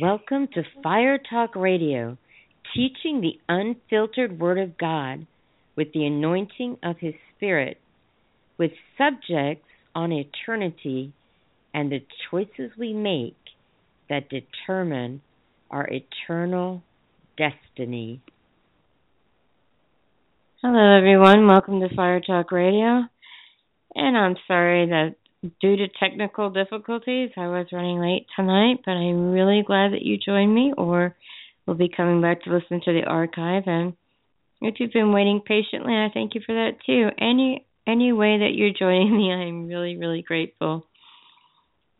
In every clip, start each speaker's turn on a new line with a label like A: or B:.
A: Welcome to Fire Talk Radio, teaching the unfiltered Word of God with the anointing of His Spirit, with subjects on eternity and the choices we make that determine our eternal destiny. Hello, everyone. Welcome to Fire Talk Radio. And I'm sorry that due to technical difficulties, I was running late tonight, but I'm really glad that you joined me or will be coming back to listen to the archive. And if you've been waiting patiently, I thank you for that too. Any any way that you're joining me, I'm really, really grateful.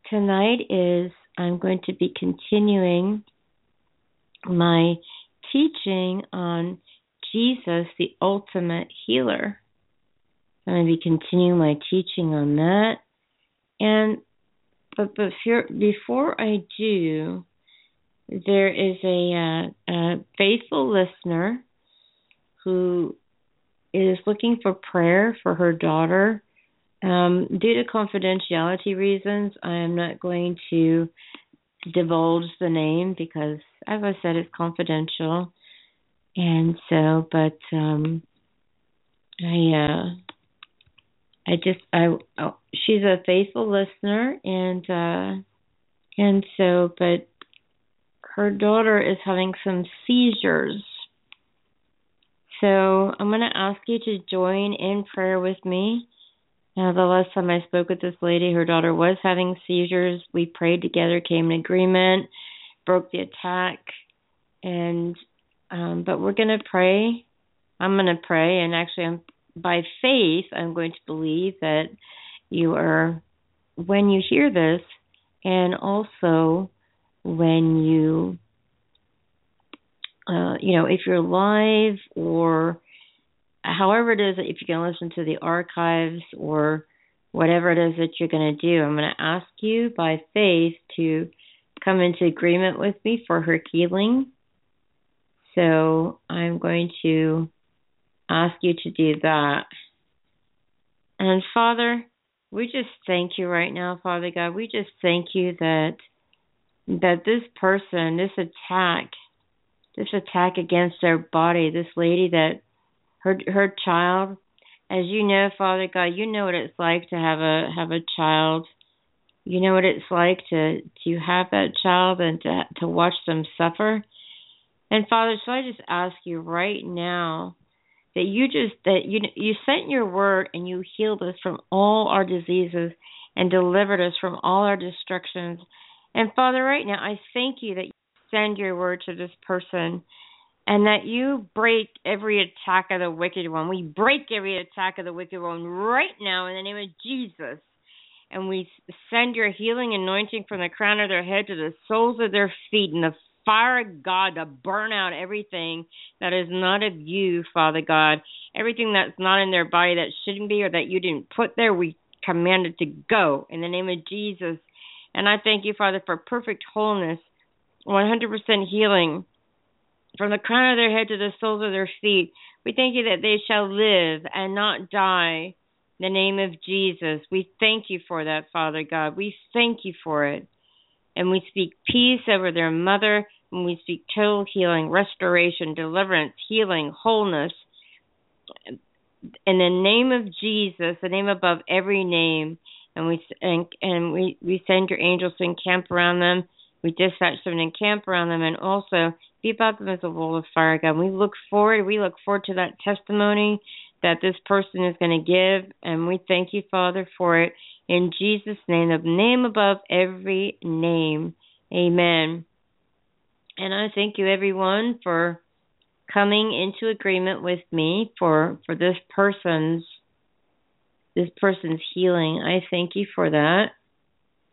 A: Tonight is I'm going to be continuing my teaching on Jesus, the ultimate healer. I'm going to be continuing my teaching on that. And but before before I do, there is a, uh, a faithful listener who is looking for prayer for her daughter. Um, due to confidentiality reasons, I am not going to divulge the name because, as I said, it's confidential. And so, but um, I uh, I just I she's a faithful listener and uh and so but her daughter is having some seizures. So I'm going to ask you to join in prayer with me. Now, the last time I spoke with this lady, her daughter was having seizures. We prayed together, came in agreement, broke the attack, and um, but we're going to pray. I'm going to pray, and actually, I'm by faith, I'm going to believe that you are, when you hear this, and also when you, uh, you know, if you're live or however it is that if you can listen to the archives or whatever it is that you're going to do, I'm going to ask you by faith to come into agreement with me for her healing. So I'm going to ask you to do that. And Father, we just thank you right now, Father God. We just thank you that that this person, this attack, this attack against their body, this lady that her her child, as you know, Father God, you know what it's like to have a have a child. You know what it's like to to have that child and to to watch them suffer. And Father, so I just ask you right now that you just that you you sent your word and you healed us from all our diseases and delivered us from all our destructions. And Father, right now I thank you that you send your word to this person and that you break every attack of the wicked one. We break every attack of the wicked one right now in the name of Jesus. And we send your healing anointing from the crown of their head to the soles of their feet and the fire of God to burn out everything that is not of you, Father God. Everything that's not in their body that shouldn't be or that you didn't put there, we command it to go in the name of Jesus. And I thank you, Father, for perfect wholeness, 100% healing from the crown of their head to the soles of their feet. We thank you that they shall live and not die. In the name of Jesus. We thank you for that, Father God. We thank you for it. And we speak peace over their mother and we speak total healing, restoration, deliverance, healing, wholeness. In the name of Jesus, the name above every name, and we and, and we we send your angels to encamp around them. We dispatch them and encamp around them, and also be about them as a wall of fire, God. We look forward. We look forward to that testimony that this person is going to give, and we thank you, Father, for it. In Jesus' name, the name above every name. Amen. And I thank you everyone for coming into agreement with me for for this person's this person's healing. I thank you for that.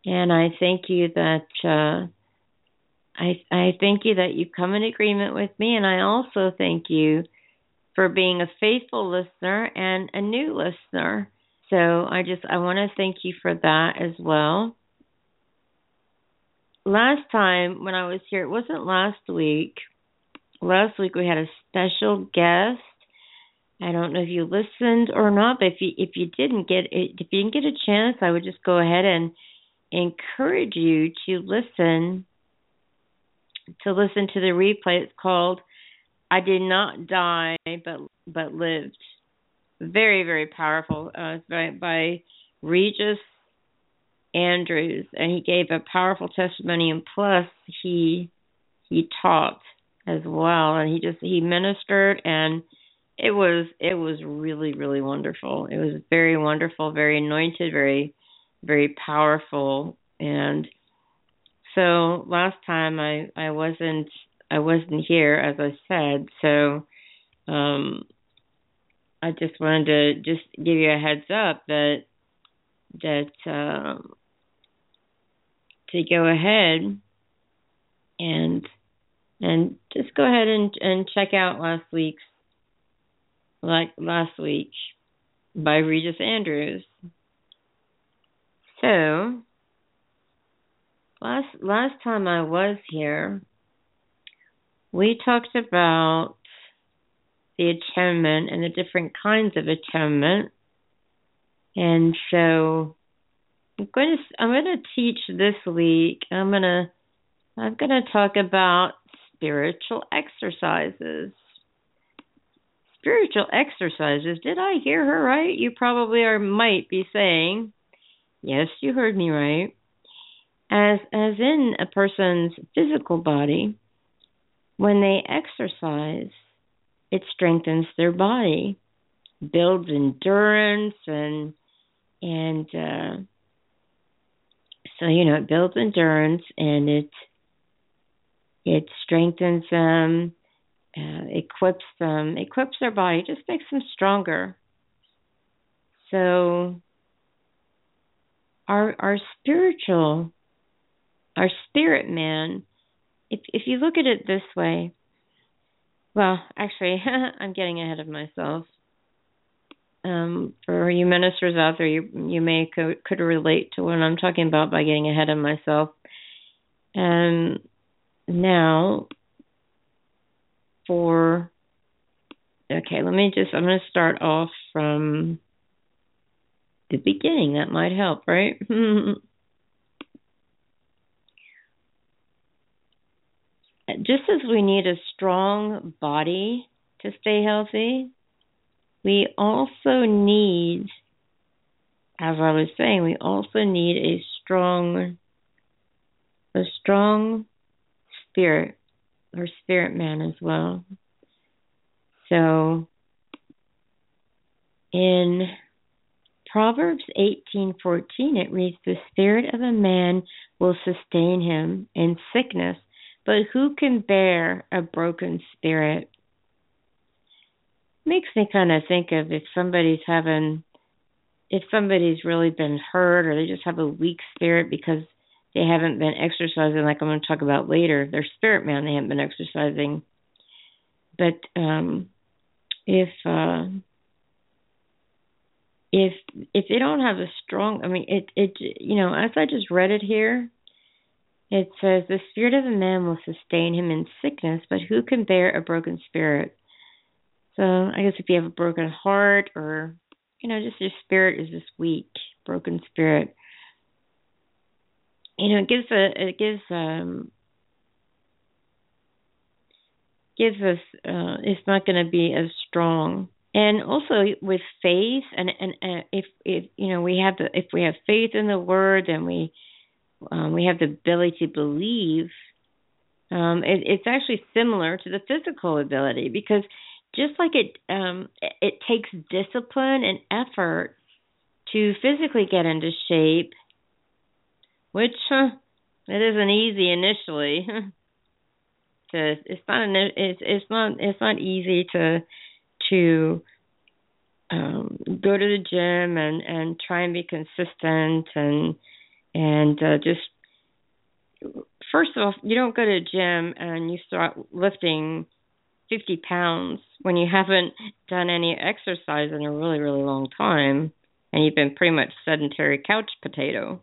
A: And I thank you that uh I I thank you that you've come in agreement with me and I also thank you for being a faithful listener and a new listener. So I just I want to thank you for that as well last time when I was here, it wasn't last week. Last week we had a special guest. I don't know if you listened or not, but if you if you didn't get it, if you didn't get a chance, I would just go ahead and encourage you to listen to listen to the replay. It's called "I Did Not Die, but but Lived." Very very powerful. Uh, by, by Regis Andrews, and he gave a powerful testimony, and plus he he taught as well, and he just he ministered, and it was it was really really wonderful. It was very wonderful, very anointed, very very powerful, and so last time I I wasn't I wasn't here as I said, so um I just wanted to just give you a heads up that that um to go ahead and and just go ahead and and check out last week's like last week by Regis Andrews. So last last time I was here, we talked about the atonement and the different kinds of atonement. And so I'm going to I'm going to teach this week. I'm going to I'm going to talk about spiritual exercises. Spiritual exercises. Did I hear her right? You probably are might be saying, "Yes, you heard me right." As as in a person's physical body, when they exercise, it strengthens their body, builds endurance and and uh so you know it builds endurance and it it strengthens them, uh, equips them, equips their body, just makes them stronger. So our our spiritual, our spirit man, if if you look at it this way, well, actually, I'm getting ahead of myself. Um, for you ministers out there, you you may could, could relate to what I'm talking about by getting ahead of myself. And now for okay, let me just I'm going to start off from the beginning. That might help, right? just as we need a strong body to stay healthy, we also need, as I was saying, we also need a strong, a strong spirit or spirit man as well. So in Proverbs 18:14 it reads the spirit of a man will sustain him in sickness but who can bear a broken spirit makes me kind of think of if somebody's having if somebody's really been hurt or they just have a weak spirit because they haven't been exercising like I'm going to talk about later. Their spirit man they haven't been exercising. But um if uh if if they don't have a strong I mean it it you know, as I just read it here, it says the spirit of a man will sustain him in sickness, but who can bear a broken spirit? So I guess if you have a broken heart or you know, just your spirit is just weak, broken spirit you know, it gives a it gives um gives us uh it's not going to be as strong and also with faith and and uh, if if you know we have the if we have faith in the word and we um we have the ability to believe um it, it's actually similar to the physical ability because just like it um it, takes discipline and effort to physically get into shape which huh, it isn't easy initially. to it's not an, it's it's not it's not easy to to um go to the gym and and try and be consistent and and uh, just first of all you don't go to the gym and you start lifting 50 pounds when you haven't done any exercise in a really really long time and you've been pretty much sedentary couch potato.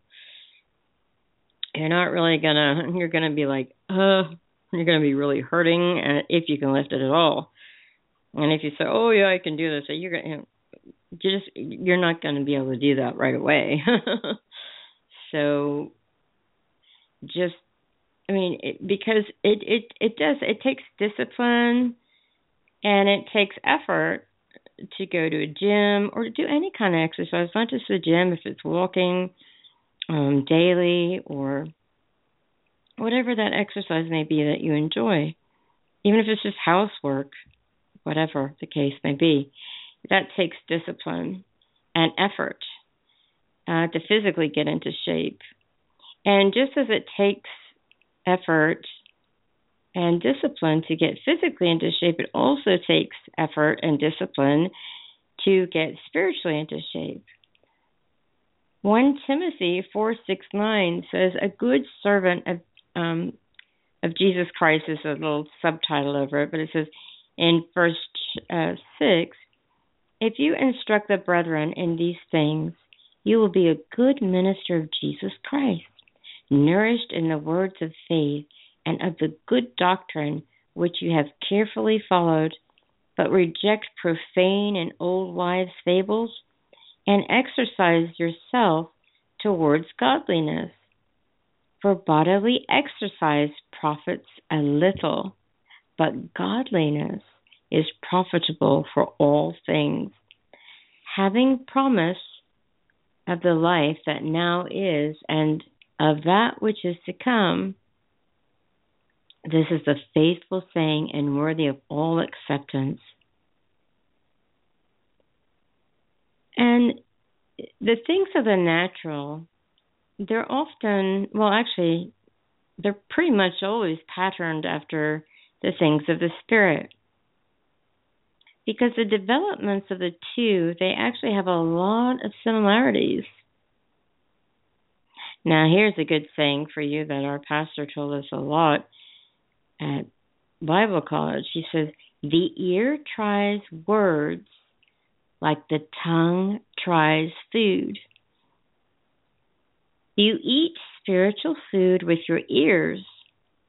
A: You're not really gonna you're gonna be like uh you're gonna be really hurting uh, if you can lift it at all. And if you say oh yeah i can do this you're gonna you just you're not gonna be able to do that right away so just I mean, it, because it it it does it takes discipline and it takes effort to go to a gym or to do any kind of exercise, not just the gym if it's walking um daily or whatever that exercise may be that you enjoy. Even if it's just housework, whatever the case may be. That takes discipline and effort uh, to physically get into shape. And just as it takes effort and discipline to get physically into shape, it also takes effort and discipline to get spiritually into shape. 1 Timothy 4 6 9 says, A good servant of, um, of Jesus Christ is a little subtitle over it, but it says in verse uh, 6 If you instruct the brethren in these things, you will be a good minister of Jesus Christ nourished in the words of faith and of the good doctrine which you have carefully followed, but reject profane and old wives' fables, and exercise yourself towards godliness. For bodily exercise profits a little, but godliness is profitable for all things, having promise of the life that now is and of that which is to come. This is a faithful saying and worthy of all acceptance. And the things of the natural, they're often, well, actually, they're pretty much always patterned after the things of the spirit. Because the developments of the two, they actually have a lot of similarities. Now, here's a good saying for you that our pastor told us a lot at Bible college. He says, The ear tries words like the tongue tries food. You eat spiritual food with your ears,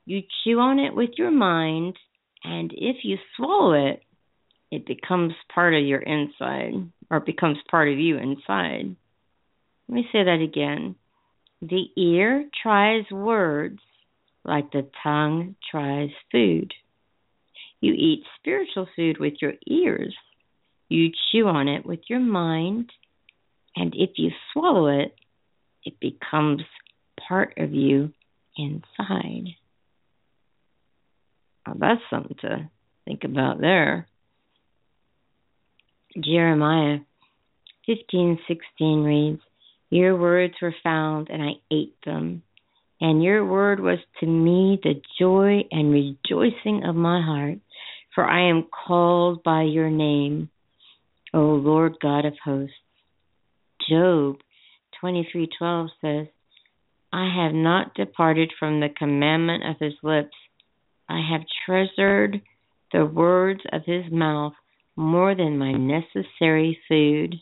A: you chew on it with your mind, and if you swallow it, it becomes part of your inside, or becomes part of you inside. Let me say that again. The ear tries words like the tongue tries food. You eat spiritual food with your ears. You chew on it with your mind. And if you swallow it, it becomes part of you inside. Well, that's something to think about there. Jeremiah 15:16 reads, "Your words were found and I ate them, and your word was to me the joy and rejoicing of my heart, for I am called by your name, O Lord God of hosts." Job 23:12 says, "I have not departed from the commandment of his lips. I have treasured the words of his mouth more than my necessary food."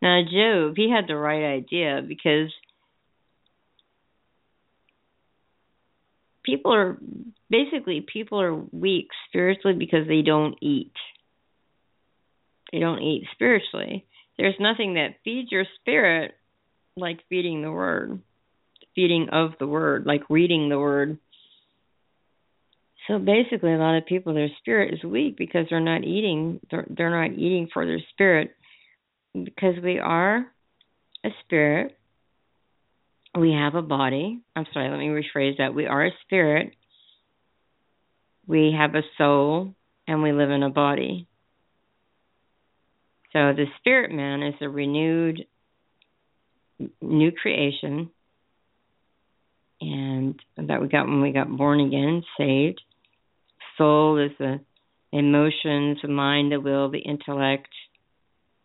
A: Now, Job, he had the right idea because people are basically people are weak spiritually because they don't eat. They don't eat spiritually there's nothing that feeds your spirit like feeding the word, feeding of the word, like reading the word. So basically, a lot of people, their spirit is weak because they're not eating. They're, they're not eating for their spirit because we are a spirit. We have a body. I'm sorry, let me rephrase that. We are a spirit. We have a soul, and we live in a body. So the spirit man is a renewed new creation and that we got when we got born again, saved. Soul is the emotions, the mind, the will, the intellect.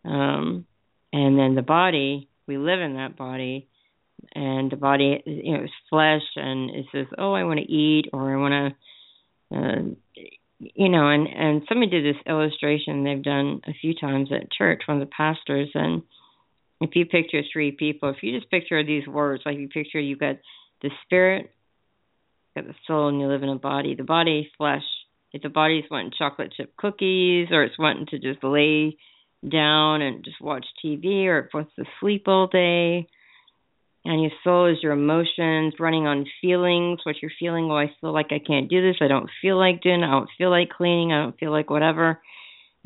A: Um, and then the body, we live in that body. And the body, you know, is flesh, and it says, "Oh, I want to eat," or "I want to uh, you know, and and somebody did this illustration they've done a few times at church. One of the pastors, and if you picture three people, if you just picture these words, like you picture you've got the spirit, got the soul, and you live in a body. The body, flesh. If the body's wanting chocolate chip cookies, or it's wanting to just lay down and just watch TV, or it wants to sleep all day, And your soul is your emotions running on feelings, what you're feeling. Oh, I feel like I can't do this. I don't feel like doing. I don't feel like cleaning. I don't feel like whatever.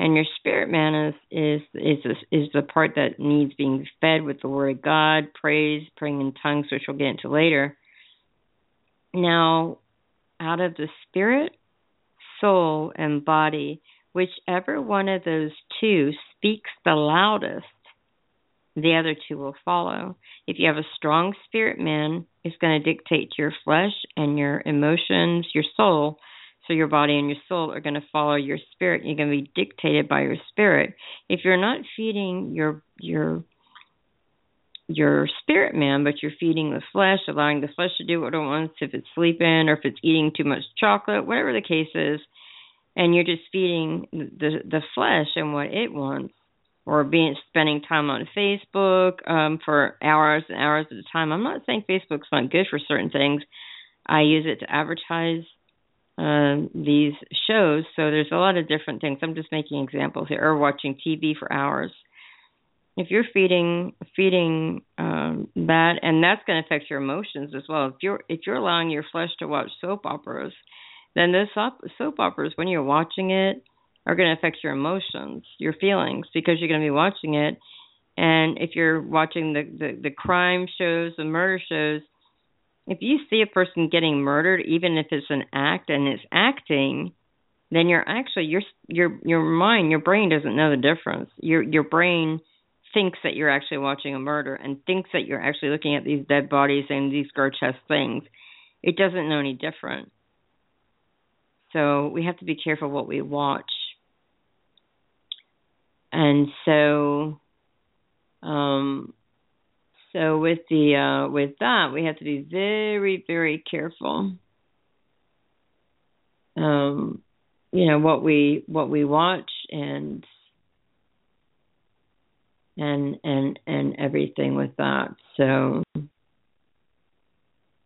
A: And your spirit man is is is is the part that needs being fed with the word of God, praise, praying in tongues, which we'll get into later. Now, out of the spirit, soul, and body, whichever one of those two speaks the loudest, the other two will follow. If you have a strong spirit man, it's going to dictate to your flesh and your emotions, your soul. So your body and your soul are going to follow your spirit. You're going to be dictated by your spirit. If you're not feeding your your your spirit man, but you're feeding the flesh, allowing the flesh to do what it wants, if it's sleeping or if it's eating too much chocolate, whatever the case is, and you're just feeding the the flesh and what it wants, or being spending time on Facebook um, for hours and hours at a time. I'm not saying Facebook's not good for certain things. I use it to advertise uh, these shows, so there's a lot of different things. I'm just making examples here. Or watching TV for hours. If you're feeding feeding um, that, and that's going to affect your emotions as well. If you're if you're allowing your flesh to watch soap operas, then those soap, soap operas, when you're watching it, are going to affect your emotions, your feelings, because you're going to be watching it. And if you're watching the, the, the crime shows, the murder shows, if you see a person getting murdered, even if it's an act and it's acting, then you're actually your your your mind, your brain doesn't know the difference. Your your brain thinks that you're actually watching a murder and thinks that you're actually looking at these dead bodies and these grotesque things. It doesn't know any different. So we have to be careful what we watch and so um so with the uh with that we have to be very very careful um you know what we what we watch and and and and everything with that so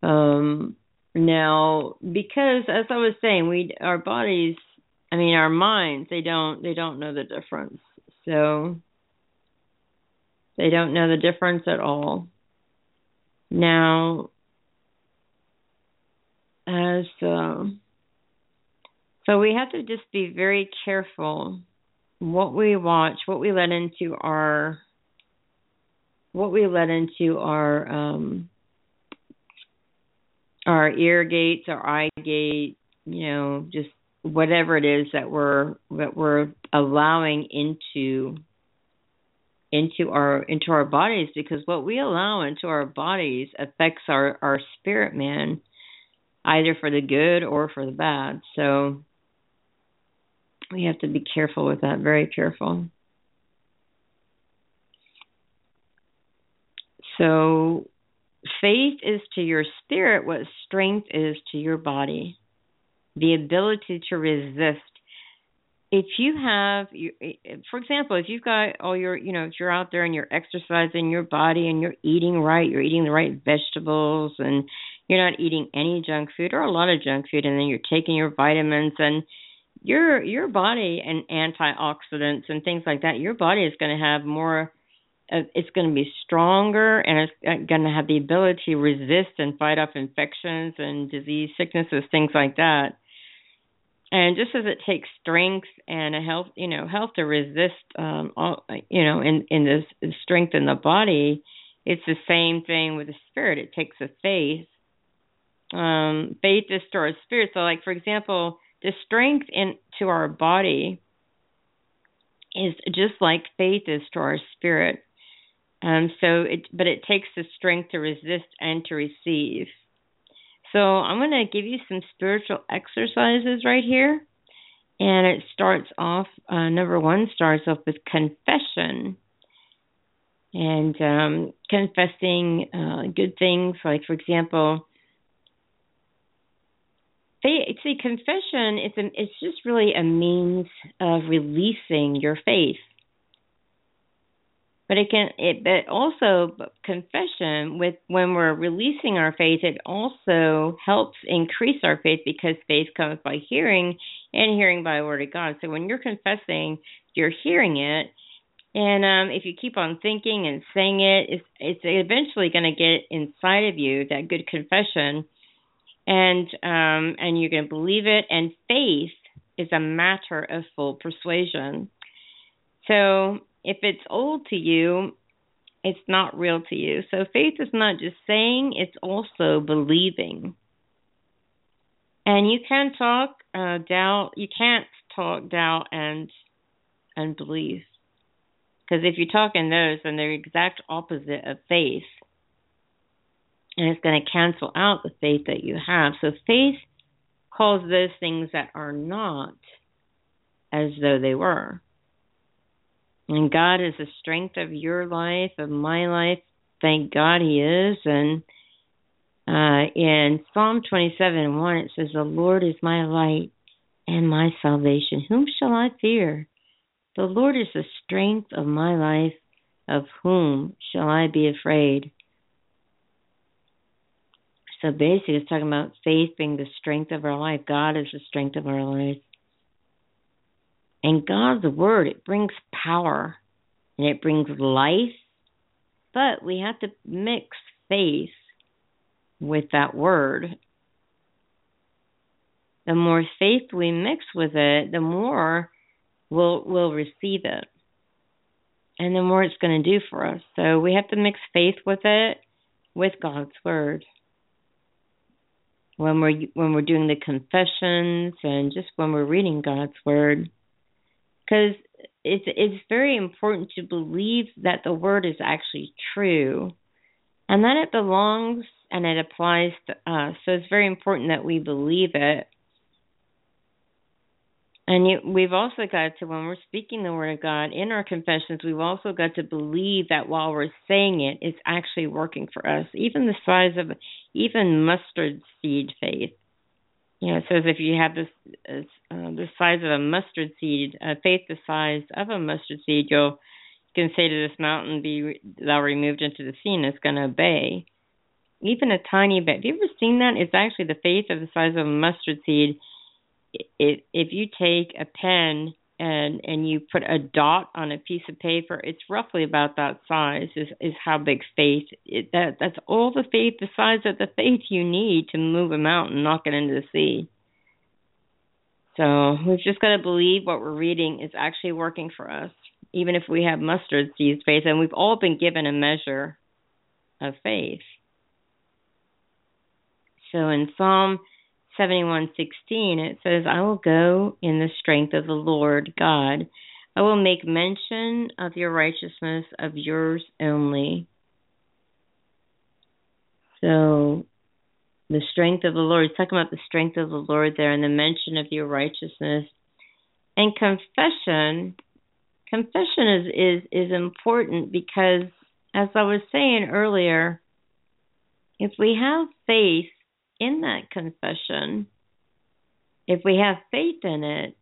A: um now because as i was saying we our bodies i mean our minds they don't they don't know the difference so they don't know the difference at all. Now, as uh, so we have to just be very careful what we watch, what we let into our what we let into our um our ear gates, our eye gate, you know, just whatever it is that we're that we're allowing into into our into our bodies because what we allow into our bodies affects our our spirit man either for the good or for the bad. So we have to be careful with that very careful. So faith is to your spirit what strength is to your body. The ability to resist. If you have for example if you've got all your you know if you're out there and you're exercising your body and you're eating right you're eating the right vegetables and you're not eating any junk food or a lot of junk food and then you're taking your vitamins and your your body and antioxidants and things like that your body is going to have more uh, it's going to be stronger and it's uh, going to have the ability to resist and fight off infections and disease sicknesses things like that. And just as it takes strength and a health you know health to resist um all you know in in this strength in the body it's the same thing with the spirit. It takes a faith. Um faith our spirit so like for example the strength into our body is just like faith is to our spirit um so it but it takes the strength to resist and to receive so I'm going to give you some spiritual exercises right here. And it starts off, uh, number one starts off with confession. And um, confessing uh, good things, like, for example, see, confession, it's, a, it's just really a means of releasing your faith. But it can it but also confession with when we're releasing our faith it also helps increase our faith because faith comes by hearing and hearing by the word of god. So when you're confessing you're hearing it. And um, if you keep on thinking and saying it, it's, it's eventually going to get inside of you that good confession, and um, and you're going to believe it. And faith is a matter of full persuasion. So if it's old to you, it's not real to you. So faith is not just saying; it's also believing. And you can talk uh, doubt. You can't talk doubt and and belief. Because if you talk in those, then they're exact opposite of faith. And it's going to cancel out the faith that you have. So faith calls those things that are not as though they were. And God is the strength of your life, of my life. Thank God He is. And uh, in Psalm 27 1, it says, The Lord is my light and my salvation. Whom shall I fear? The Lord is the strength of my life. Of whom shall I be afraid? So basically, it's talking about faith being the strength of our life. God is the strength of our life. And God's word, it brings power and it brings life, but we have to mix faith with that word. The more faith we mix with it, the more we'll we'll receive it. And the more it's going to do for us. So we have to mix faith with it with God's word. When we're when we're doing the confessions and just when we're reading God's word because it's it's very important to believe that the word is actually true and that it belongs and it applies to us. So it's very important that we believe it. And you, we've also got to, when we're speaking the word of God in our confessions, we've also got to believe that while we're saying it, it's actually working for us. Even the size of, even mustard seed faith. You know, it says if you have this uh, the size of a mustard seed, uh, faith the size of a mustard seed, you'll you can say to this mountain, "Be thou removed into the sea," and it's going to obey. Even a tiny bit. Have you ever seen that? It's actually the faith of the size of a mustard seed it, if you take a pen and and you put a dot on a piece of paper, it's roughly about that size. Is is how big faith? It, that that's all the faith, the size of the faith you need to move a mountain, knock it into the sea. So we've just got to believe what we're reading is actually working for us, even if we have mustard seed faith, and we've all been given a measure of faith. So in Psalm 71:16 it says I will go in the strength of the Lord God. I will make mention of your righteousness of yours only. So the strength of the Lord he's talking about the strength of the Lord there and the mention of your righteousness. And confession confession is is is important because as I was saying earlier if we have faith in that confession, if we have faith in it,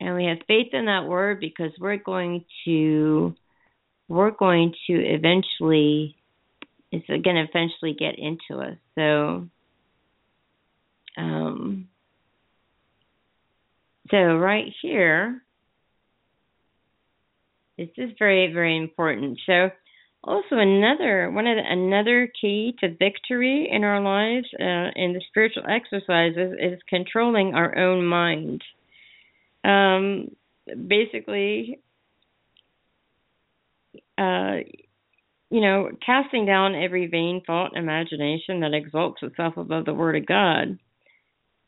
A: and we have faith in that word because we're going to we're going to eventually it's going to eventually get into us. So um so right here this is very very important. So also another one of the, another key to victory in our lives uh, in the spiritual exercises is controlling our own mind. Um, basically uh, you know casting down every vain thought and imagination that exalts itself above the word of god.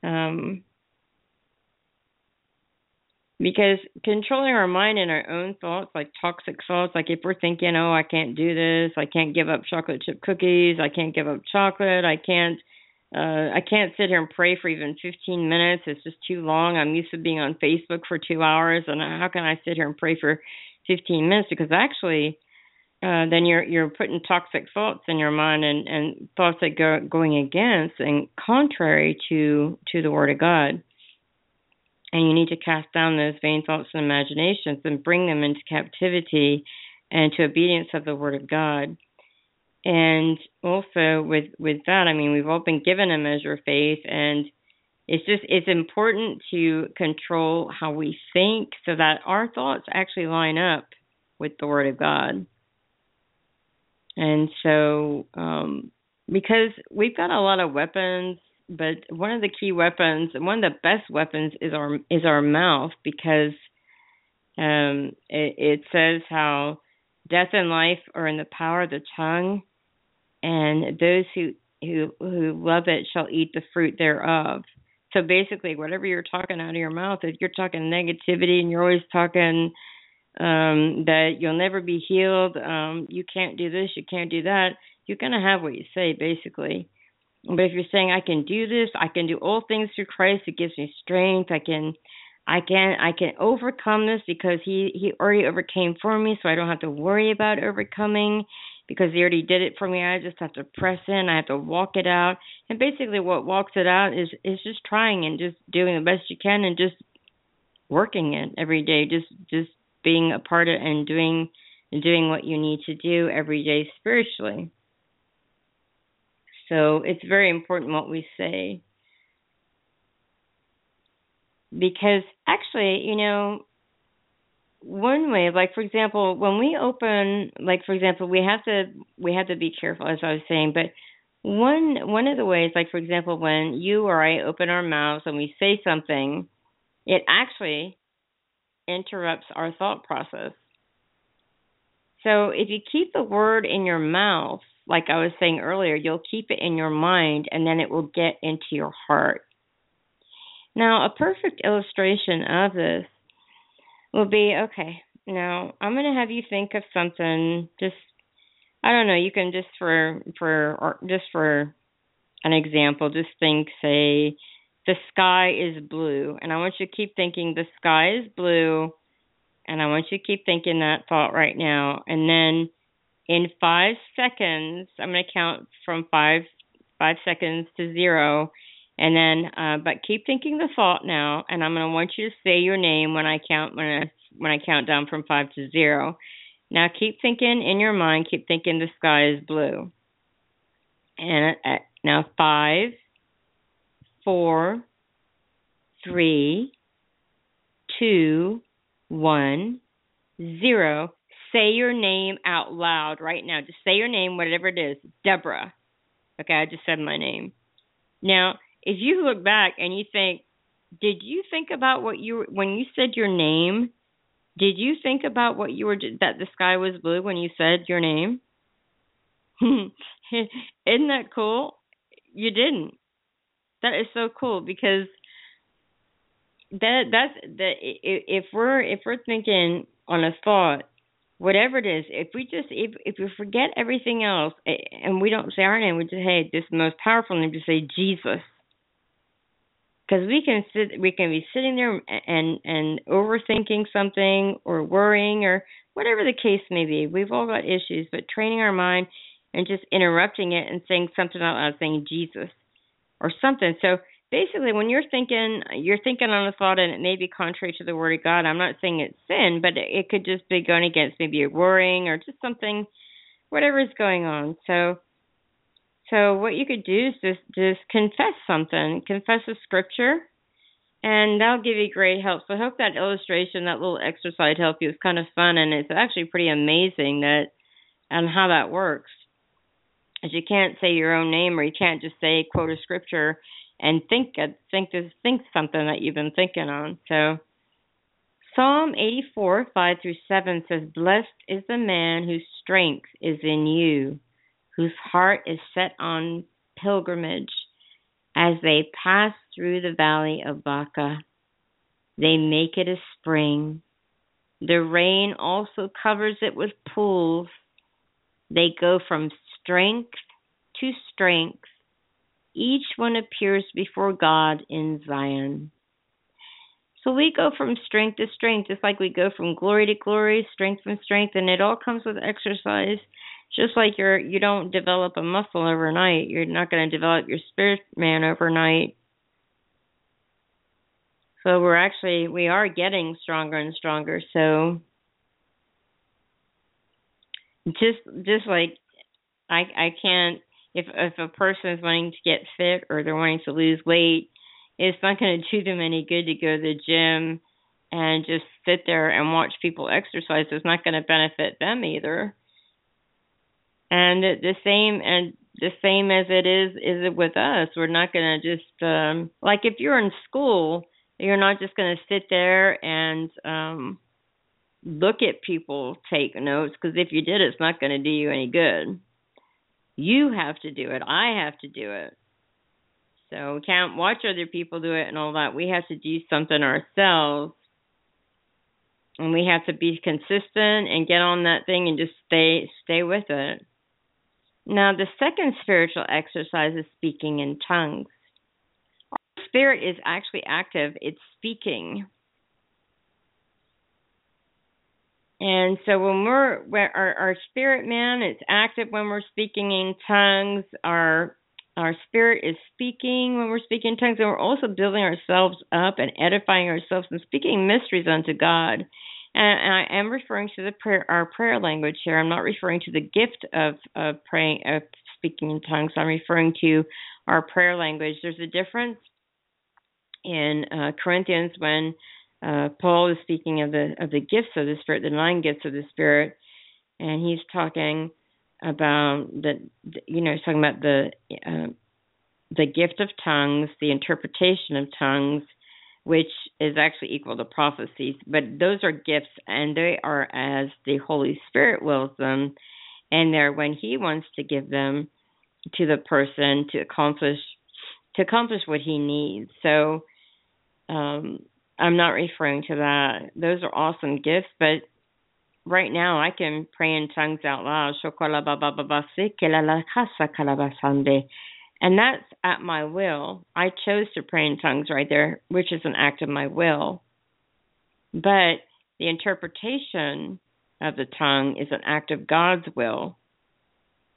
A: Um, because controlling our mind and our own thoughts like toxic thoughts like if we're thinking oh i can't do this i can't give up chocolate chip cookies i can't give up chocolate i can't uh i can't sit here and pray for even 15 minutes it's just too long i'm used to being on facebook for 2 hours and how can i sit here and pray for 15 minutes? Because actually uh then you're you're putting toxic thoughts in your mind and and thoughts that go going against and contrary to to the word of god and you need to cast down those vain thoughts and imaginations and bring them into captivity and to obedience of the word of God. And also with with that, I mean, we've all been given a measure of faith, and it's just it's important to control how we think so that our thoughts actually line up with the Word of God. And so, um, because we've got a lot of weapons, but one of the key weapons, and one of the best weapons, is our is our mouth because um, it, it says how death and life are in the power of the tongue, and those who who who love it shall eat the fruit thereof. So basically, whatever you're talking out of your mouth, if you're talking negativity and you're always talking um, that you'll never be healed, um, you can't do this, you can't do that, you're gonna have what you say, basically. But if you're saying I can do this, I can do all things through Christ, it gives me strength, I can I can I can overcome this because he he already overcame for me, so I don't have to worry about overcoming because he already did it for me. I just have to press in. I have to walk it out. And basically, what walks it out is is just trying and just doing the best you can and just working it every day. Just just being a part of it and doing doing what you need to do every day spiritually. So it's very important what we say because actually, you know, one way, like for example, when we open, like for example, we have to we have to be careful, as I was saying, but one one of the ways, like for example, when you or I open our mouths and we say something, it actually interrupts our thought process. So if you keep the word in your mouth, like I was saying earlier, you'll keep it in your mind and then it will get into your heart. Now, a perfect illustration of this will be okay. Now, I'm going to have you think of something just I don't know, you can just for for or just for an example, just think say the sky is blue and I want you to keep thinking the sky is blue and I want you to keep thinking that thought right now and then in 5 seconds, I'm going to count from 5 5 seconds to 0 and then, uh, but keep thinking the thought now, and I'm going to want you to say your name when I count when I when I count down from five to zero. Now keep thinking in your mind. Keep thinking the sky is blue. And uh, now five, four, three, two, one, zero. Say your name out loud right now. Just say your name, whatever it is. Deborah. Okay, I just said my name. Now if you look back and you think, did you think about what you when you said your name? Did you think about what you were that the sky was blue when you said your name? Isn't that cool? You didn't. That is so cool because that that's that if we're if we're thinking on a thought whatever it is if we just if if we forget everything else and we don't say our name we just hey this most powerful name to say jesus. Because we can sit we can be sitting there and and overthinking something or worrying or whatever the case may be. We've all got issues but training our mind and just interrupting it and saying something out loud uh, saying jesus or something. So basically when you're thinking you're thinking on a thought and it may be contrary to the word of god i'm not saying it's sin but it could just be going against maybe you're worrying or just something whatever is going on so so what you could do is just just confess something, confess a scripture, and that'll give you great help. So I hope that illustration, that little exercise helped you. It's kind of fun, and it's actually pretty amazing that and how that works. is you can't say your own name, or you can't just say quote a scripture and think think think something that you've been thinking on. So Psalm 84, 5 through 7 says, Blessed is the man whose strength is in you whose heart is set on pilgrimage as they pass through the valley of Baca. They make it a spring. The rain also covers it with pools. They go from strength to strength. Each one appears before God in Zion. So we go from strength to strength, just like we go from glory to glory, strength from strength, and it all comes with exercise just like you're you don't develop a muscle overnight you're not going to develop your spirit man overnight so we're actually we are getting stronger and stronger so just just like i i can't if if a person is wanting to get fit or they're wanting to lose weight it's not going to do them any good to go to the gym and just sit there and watch people exercise It's not going to benefit them either. And the same and the same as it is is it with us. We're not going to just um like if you're in school, you're not just going to sit there and um look at people take notes because if you did it's not going to do you any good. You have to do it. I have to do it. So we can't watch other people do it and all that. We have to do something ourselves. And we have to be consistent and get on that thing and just stay stay with it. Now the second spiritual exercise is speaking in tongues. Our spirit is actually active, it's speaking. And so when we're our, our spirit man is active when we're speaking in tongues, our our spirit is speaking when we're speaking in tongues, and we're also building ourselves up and edifying ourselves and speaking mysteries unto God. And I am referring to the prayer, our prayer language here. I'm not referring to the gift of, of praying, of speaking in tongues. I'm referring to our prayer language. There's a difference in uh, Corinthians when uh, Paul is speaking of the of the gifts of the Spirit, the nine gifts of the Spirit, and he's talking about the, you know, he's talking about the uh, the gift of tongues, the interpretation of tongues, which is actually equal to prophecies. But those are gifts, and they are as the Holy Spirit wills them, and they're when He wants to give them to the person to accomplish to accomplish what He needs. So. Um, I'm not referring to that. Those are awesome gifts, but right now I can pray in tongues out loud. And that's at my will. I chose to pray in tongues right there, which is an act of my will. But the interpretation of the tongue is an act of God's will.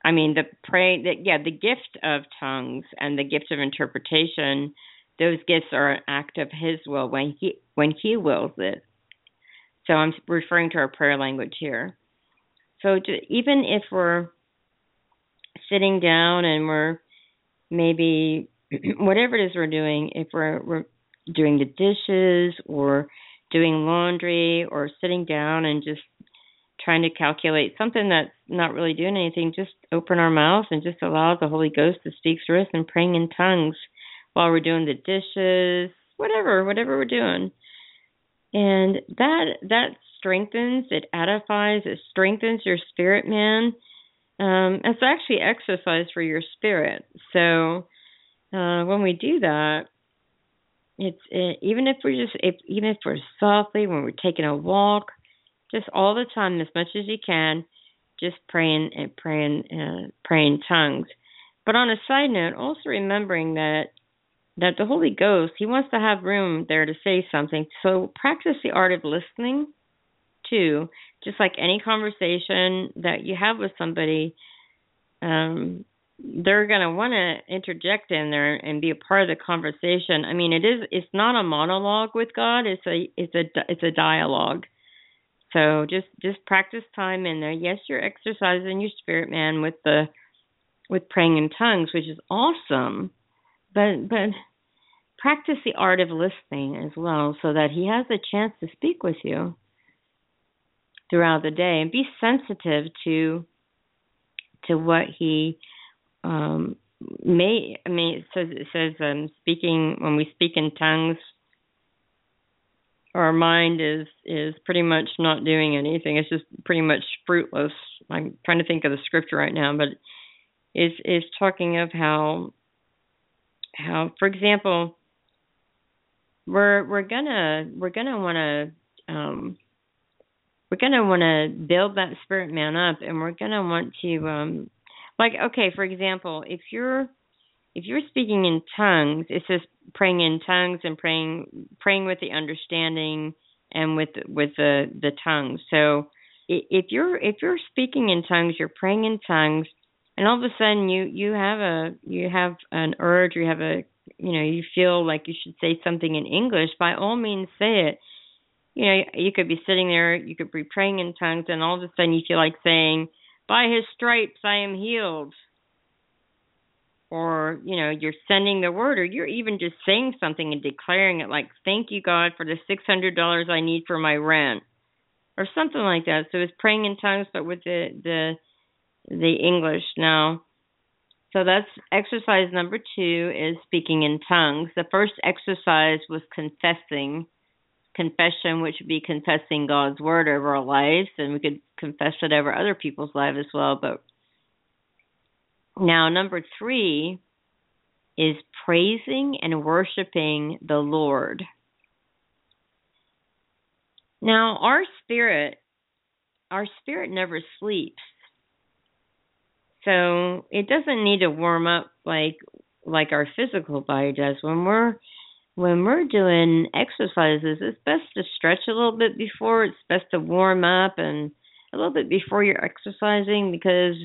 A: I mean, the pray that yeah, the gift of tongues and the gift of interpretation those gifts are an act of his will when he when he wills it. So I'm referring to our prayer language here. So to, even if we're sitting down and we're maybe whatever it is we're doing, if we're we're doing the dishes or doing laundry or sitting down and just trying to calculate something that's not really doing anything, just open our mouth and just allow the Holy Ghost to speak through us and praying in tongues while we're doing the dishes, whatever, whatever we're doing. And that that strengthens, it edifies, it strengthens your spirit, man. Um, it's actually exercise for your spirit. So uh, when we do that, it's it, even if we're just if, even if we're softly when we're taking a walk, just all the time as much as you can, just praying and praying uh, praying tongues. But on a side note, also remembering that that the Holy Ghost, He wants to have room there to say something. So practice the art of listening too. Just like any conversation that you have with somebody, um, they're going to want to interject in there and be a part of the conversation. I mean, it is it's not a monologue with God. It's a it's a it's a dialogue. So just just practice time in there. Yes, you're exercising your spirit man with the with praying in tongues, which is awesome but but practice the art of listening as well so that he has a chance to speak with you throughout the day and be sensitive to to what he um may I mean it says it says um speaking when we speak in tongues our mind is is pretty much not doing anything. It's just pretty much fruitless. I'm trying to think of the scripture right now, but is is talking of how how for example we're we're gonna we're gonna want to um we're gonna want to build that spirit man up and we're gonna want to um like okay for example if you're if you're speaking in tongues it says praying in tongues and praying praying with the understanding and with with the the tongue. So if you're if you're speaking in tongues you're praying in tongues and all of a sudden you you have a you have an urge you have a you know you feel like you should say something in english by all means say it. You know you could be sitting there you could be praying in tongues and all of a sudden you feel like saying by his stripes i am healed. Or you know you're sending the word or you're even just saying something and declaring it like thank you god for the six hundred dollars i need for my rent or something like that. So it's praying in tongues but with the the the english now so that's exercise number two is speaking in tongues the first exercise was confessing confession which would be confessing god's word over our lives and we could confess it over other people's lives as well but now, number three is praising and worshiping the Lord. Now, our spirit, our spirit never sleeps. So it doesn't need to warm up like like our physical body does. When we're when we're doing exercises, it's best to stretch a little bit before. It's best to warm up and a little bit before you're exercising because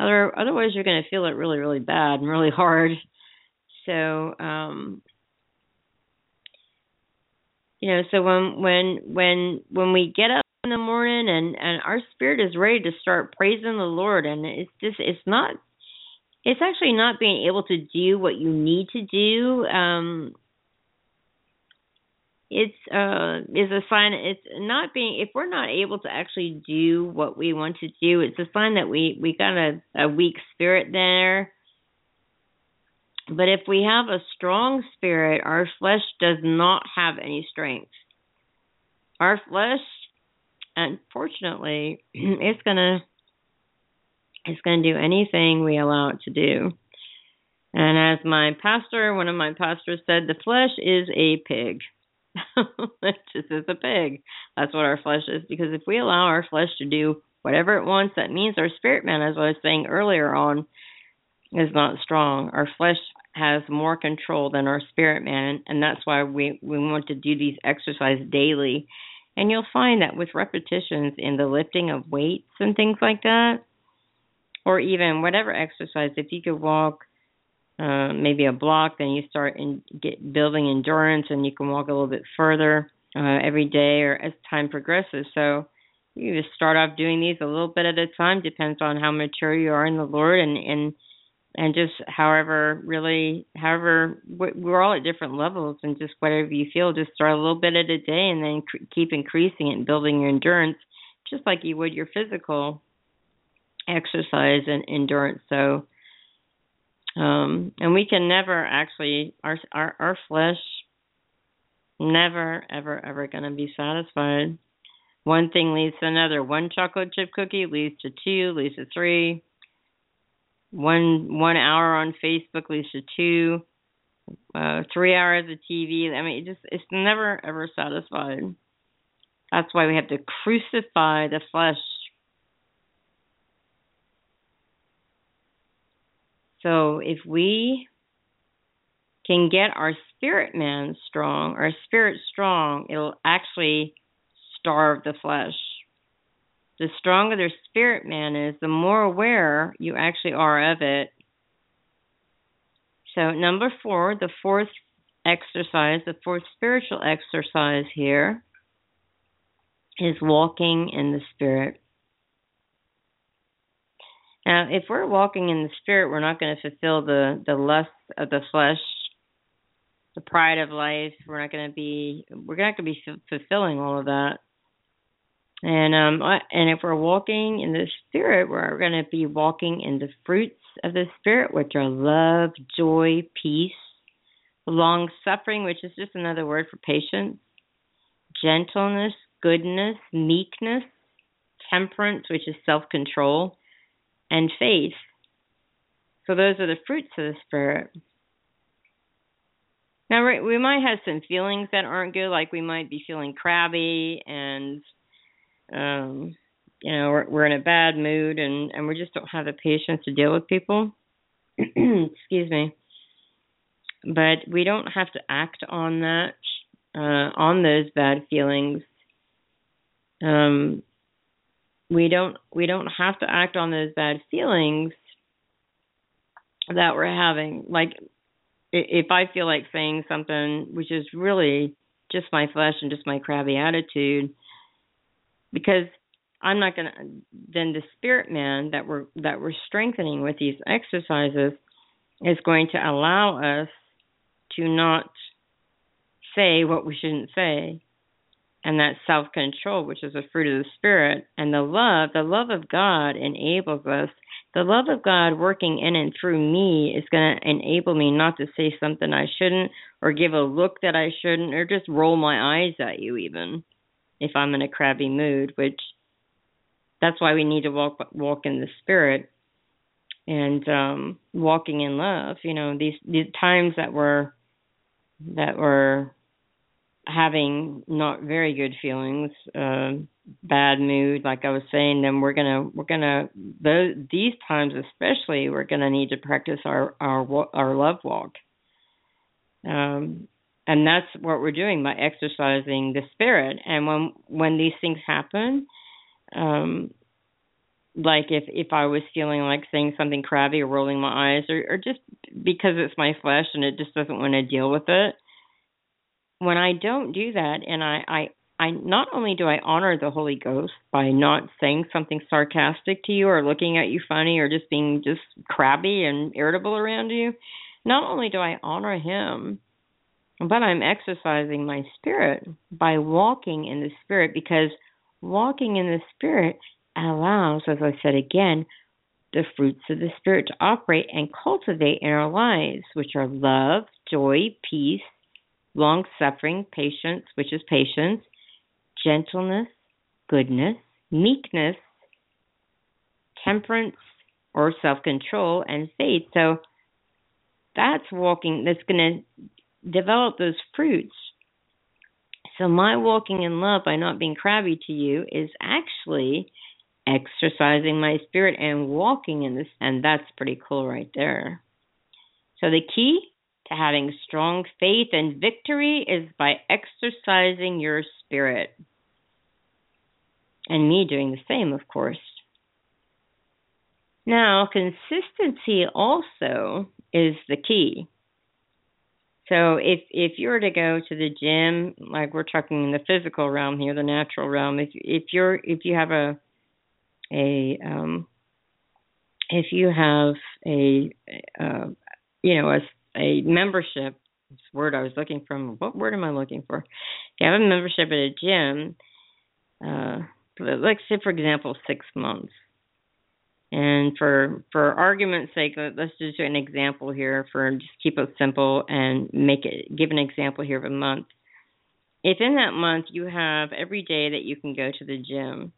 A: other, otherwise, you're going to feel it really, really bad and really hard. So, um, you know, so when when when when we get up in the morning and and our spirit is ready to start praising the Lord, and it's just it's not it's actually not being able to do what you need to do. Um it's uh is a sign it's not being if we're not able to actually do what we want to do it's a sign that we we got a, a weak spirit there. But if we have a strong spirit our flesh does not have any strength. Our flesh unfortunately it's gonna it's gonna do anything we allow it to do and as my pastor one of my pastors said the flesh is a pig it just is a pig. That's what our flesh is. Because if we allow our flesh to do whatever it wants, that means our spirit man, as I was saying earlier on, is not strong. Our flesh has more control than our spirit man, and that's why we we want to do these exercises daily. And you'll find that with repetitions in the lifting of weights and things like that, or even whatever exercise, if you could walk uh, maybe a block, then you start in get building endurance, and you can walk a little bit further uh, every day or as time progresses. So you just start off doing these a little bit at a time. Depends on how mature you are in the Lord, and and and just however really however we're all at different levels, and just whatever you feel, just start a little bit at a day, and then keep increasing it and building your endurance, just like you would your physical exercise and endurance. So um, and we can never actually our our our flesh never ever ever going to be satisfied. One thing leads to another. One chocolate chip cookie leads to two, leads to three. One one hour on Facebook leads to two. Uh, three hours of TV. I mean, it just it's never ever satisfied. That's why we have to crucify the flesh So if we can get our spirit man strong, our spirit strong, it'll actually starve the flesh. The stronger the spirit man is, the more aware you actually are of it. So, number four, the fourth exercise, the fourth spiritual exercise here is walking in the spirit. Now, if we're walking in the spirit, we're not going to fulfill the the lust of the flesh, the pride of life. We're not going to be we're not going to be fulfilling all of that. And um and if we're walking in the spirit, we're going to be walking in the fruits of the spirit, which are love, joy, peace, long suffering, which is just another word for patience, gentleness, goodness, meekness, temperance, which is self control and faith. So those are the fruits of the Spirit. Now, we might have some feelings that aren't good, like we might be feeling crabby and, um, you know, we're, we're in a bad mood and, and we just don't have the patience to deal with people. Excuse me. But we don't have to act on that, uh, on those bad feelings. Um, we don't we don't have to act on those bad feelings that we're having like if i feel like saying something which is really just my flesh and just my crabby attitude because i'm not going to then the spirit man that we're that we're strengthening with these exercises is going to allow us to not say what we shouldn't say. And that self control, which is a fruit of the Spirit, and the love, the love of God enables us. The love of God working in and through me is going to enable me not to say something I shouldn't, or give a look that I shouldn't, or just roll my eyes at you, even if I'm in a crabby mood, which that's why we need to walk walk in the spirit and um walking in love you know these these times that we're that we're having not very good feelings uh bad mood like i was saying then we're gonna we're gonna those these times especially we're gonna need to practice our our our love walk. Um and that's what we're doing by exercising the spirit. And when when these things happen um like if if I was feeling like saying something crabby or rolling my eyes or or just because it's my flesh and it just doesn't want to deal with it when I don't do that and I I I not only do I honor the Holy Ghost by not saying something sarcastic to you or looking at you funny or just being just crabby and irritable around you, not only do I honor him, but I'm exercising my spirit by walking in the spirit because walking in the spirit allows, as I said again, the fruits of the spirit to operate and cultivate in our lives, which are love, joy, peace, long suffering, patience, which is patience, gentleness, goodness, meekness, temperance or self control, and faith. So that's walking, that's going to develop those fruits. So, my walking in love by not being crabby to you is actually exercising my spirit and walking in this. And that's pretty cool right there. So, the key to having strong faith and victory is by exercising your spirit. And me doing the same, of course. Now, consistency also is the key. So if if you were to go to the gym, like we're talking in the physical realm here, the natural realm, if if you're if you have a a um if you have a uh, you know a a membership word I was looking from what word am I looking for? If you have a membership at a gym, uh let's say for example six months. And for for argument's sake, let's just do an example here for just keep it simple and make it give an example here of a month. If in that month you have every day that you can go to the gym,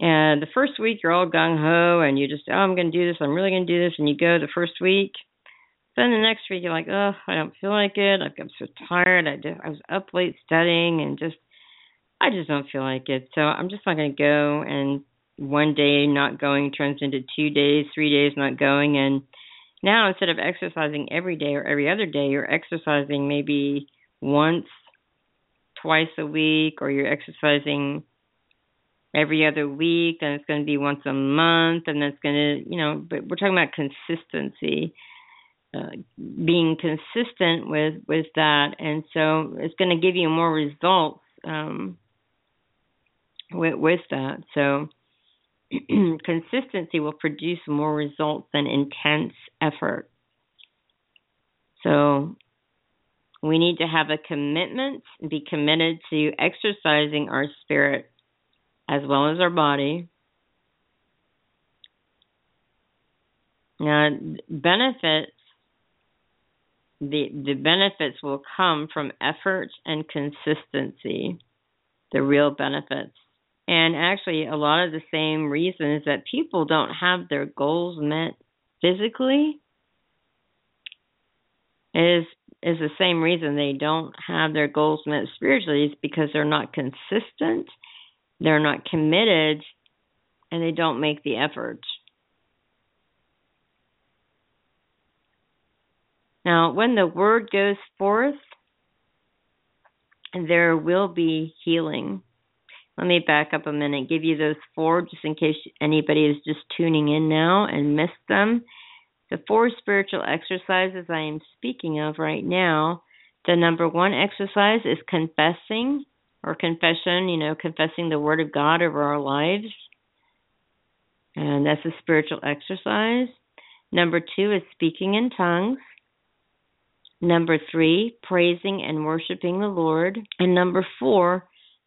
A: and the first week you're all gung ho and you just oh I'm going to do this, I'm really going to do this, and you go the first week. Then the next week you're like oh I don't feel like it. I'm so tired. I just, I was up late studying and just I just don't feel like it. So I'm just not going to go and one day not going turns into two days, three days not going, and now instead of exercising every day or every other day, you're exercising maybe once, twice a week, or you're exercising every other week, then it's going to be once a month, and that's going to, you know, but we're talking about consistency. Uh, being consistent with with that, and so it's going to give you more results um, with with that. So consistency will produce more results than intense effort. So we need to have a commitment, be committed to exercising our spirit as well as our body. Now, benefits the the benefits will come from effort and consistency. The real benefits and actually a lot of the same reasons that people don't have their goals met physically is is the same reason they don't have their goals met spiritually is because they're not consistent, they're not committed, and they don't make the effort. Now, when the word goes forth, there will be healing. Let me back up a minute, give you those four just in case anybody is just tuning in now and missed them. The four spiritual exercises I am speaking of right now. The number one exercise is confessing or confession, you know, confessing the Word of God over our lives. And that's a spiritual exercise. Number two is speaking in tongues. Number three, praising and worshiping the Lord. And number four,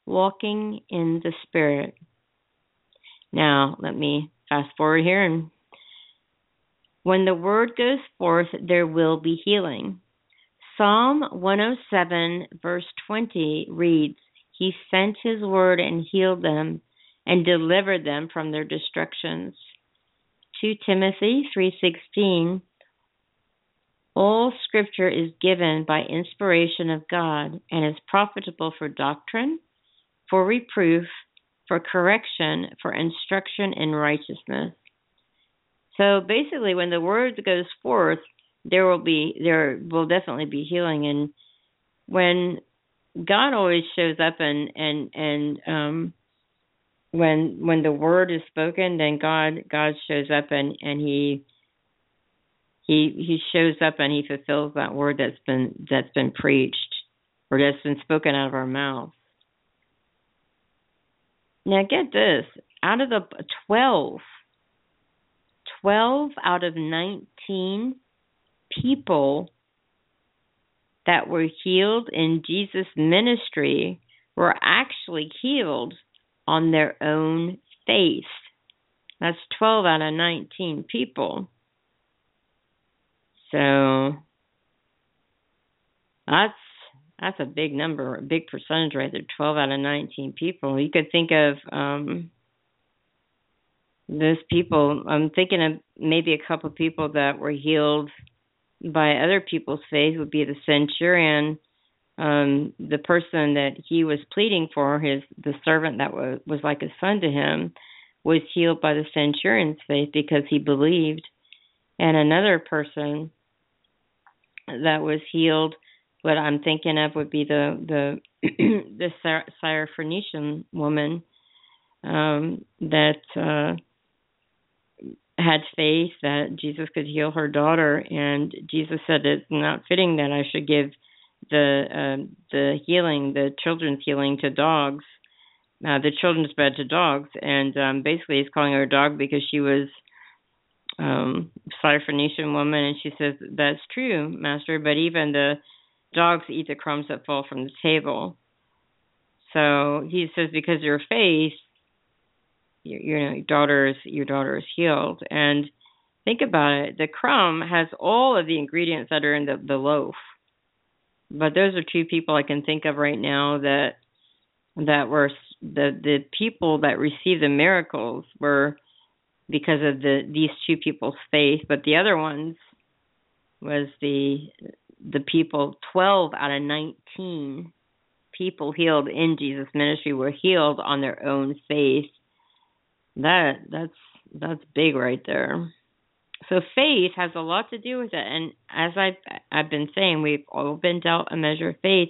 A: walking in the Spirit. Now, let me fast forward here. And when the word goes forth, there will be healing. Psalm 107, verse 20 reads, He sent His word and healed them and delivered them from their destructions. 2 Timothy 3:16 All scripture is given by inspiration of God and is profitable for doctrine, for reproof, for correction, for instruction in righteousness. So basically when the word goes forth, there will be there will definitely be healing and when God always shows up and and and um when when the word is spoken then God God shows up and and he he he shows up and he fulfills that word that's been that's been preached or that's been spoken out of our mouth. Now get this, out of the 12 12 out of 19 people that were healed in Jesus ministry were actually healed on their own faith. That's 12 out of 19 people. So that's that's a big number, a big percentage right there. 12 out of 19 people. You could think of um those people. I'm thinking of maybe a couple of people that were healed by other people's faith would be the centurion um, the person that he was pleading for, his the servant that was was like a son to him, was healed by the centurion's faith because he believed, and another person that was healed, what I'm thinking of would be the the the Syrophoenician woman um, that uh, had faith that Jesus could heal her daughter, and Jesus said it's not fitting that I should give the uh, the healing, the children's healing to dogs, uh, the children's bed to dogs, and um, basically he's calling her a dog because she was um Syrophoenician woman, and she says that's true, Master, but even the dogs eat the crumbs that fall from the table. So he says because your faith, your, your daughter is your daughter is healed, and think about it. The crumb has all of the ingredients that are in the the loaf but those are two people I can think of right now that that were the the people that received the miracles were because of the these two people's faith, but the other ones was the the people 12 out of 19 people healed in Jesus ministry were healed on their own faith. That that's that's big right there. So faith has a lot to do with it, and as I've I've been saying, we've all been dealt a measure of faith,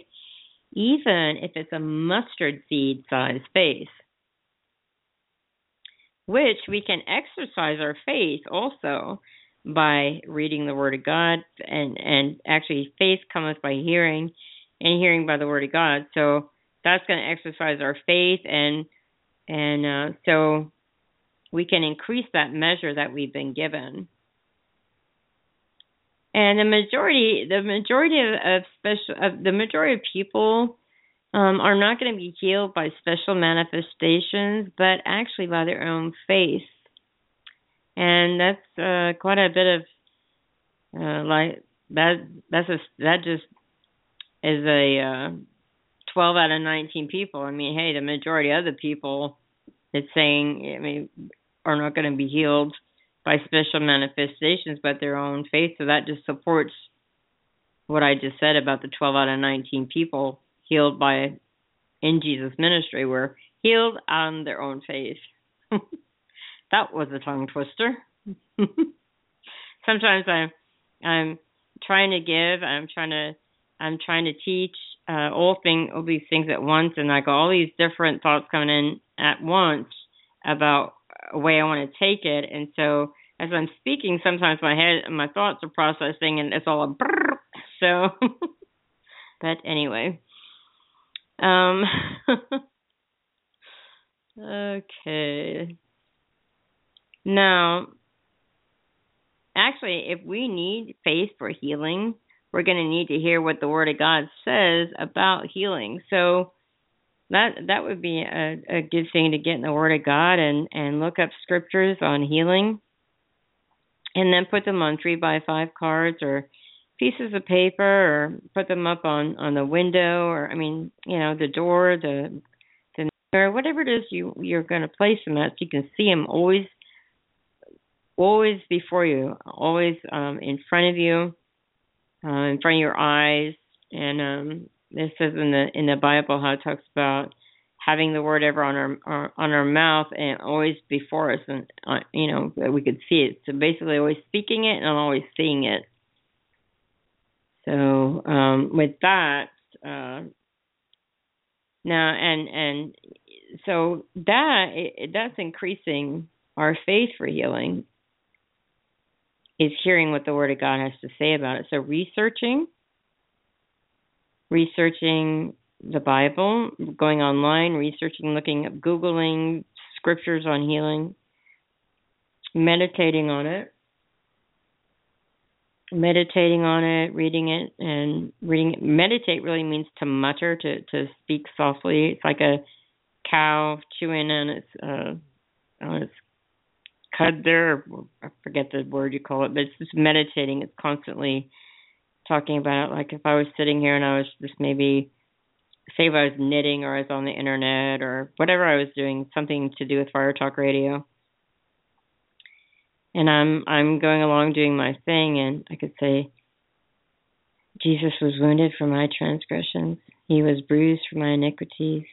A: even if it's a mustard seed size faith, which we can exercise our faith also by reading the Word of God, and and actually faith cometh by hearing, and hearing by the Word of God. So that's going to exercise our faith, and and uh, so we can increase that measure that we've been given and the majority the majority of, of special of the majority of people um, are not going to be healed by special manifestations, but actually by their own faith, and that's uh, quite a bit of uh, like that. That's a that just is a uh, twelve out of nineteen people. I mean, hey, the majority of the people, it's saying, I mean, are not going to be healed by special manifestations, but their own faith. So that just supports what I just said about the 12 out of 19 people healed by in Jesus' ministry were healed on their own faith. that was a tongue twister. Sometimes I'm I'm trying to give, I'm trying to I'm trying to teach uh, all thing all these things at once, and I got all these different thoughts coming in at once about a way I want to take it, and so as I'm speaking, sometimes my head, my thoughts are processing, and it's all a brrr. So, but anyway, um, okay. Now, actually, if we need faith for healing, we're going to need to hear what the Word of God says about healing. So that that would be a, a good thing to get in the Word of God and and look up scriptures on healing, and then put them on three by five cards or pieces of paper or put them up on on the window or I mean you know the door the the whatever it is you you're going to place them at so you can see them always always before you always um in front of you uh, in front of your eyes. And um, this says in the in the Bible how it talks about having the word ever on our, our on our mouth and always before us, and uh, you know we could see it. So basically, always speaking it and always seeing it. So um, with that, uh, now and and so that that's increasing our faith for healing is hearing what the Word of God has to say about it. So researching, researching the Bible, going online, researching, looking up, Googling scriptures on healing, meditating on it, meditating on it, reading it, and reading it. Meditate really means to mutter, to to speak softly. It's like a cow chewing on its uh, on its cud there. I forget the word you call it, but it's just meditating. It's constantly talking about it. Like if I was sitting here and I was just maybe say if I was knitting or I was on the internet or whatever I was doing, something to do with Fire Talk Radio. And I'm I'm going along doing my thing and I could say Jesus was wounded for my transgressions. He was bruised for my iniquities.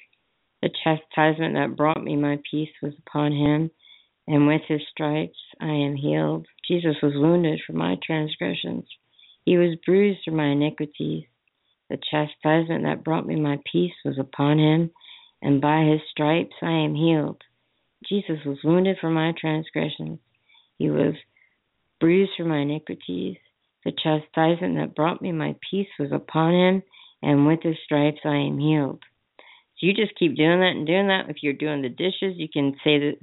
A: The chastisement that brought me my peace was upon him and with his stripes I am healed. Jesus was wounded for my transgressions. He was bruised for my iniquities. The chastisement that brought me my peace was upon him, and by his stripes I am healed. Jesus was wounded for my transgressions. He was bruised for my iniquities. The chastisement that brought me my peace was upon him, and with his stripes I am healed. So you just keep doing that and doing that. If you're doing the dishes, you can say that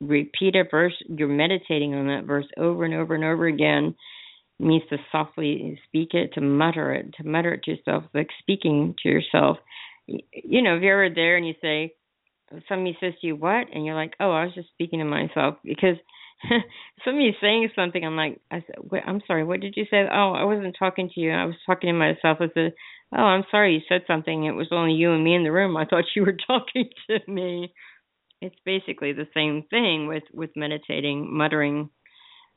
A: repeat a verse, you're meditating on that verse over and over and over again. It means to softly speak it, to mutter it, to mutter it to yourself, like speaking to yourself. You know, if you're ever there and you say, somebody says to you, "What?" and you're like, "Oh, I was just speaking to myself," because somebody's saying something. I'm like, I said, "I'm sorry. What did you say?" Oh, I wasn't talking to you. I was talking to myself. I said, "Oh, I'm sorry. You said something. It was only you and me in the room. I thought you were talking to me." It's basically the same thing with with meditating, muttering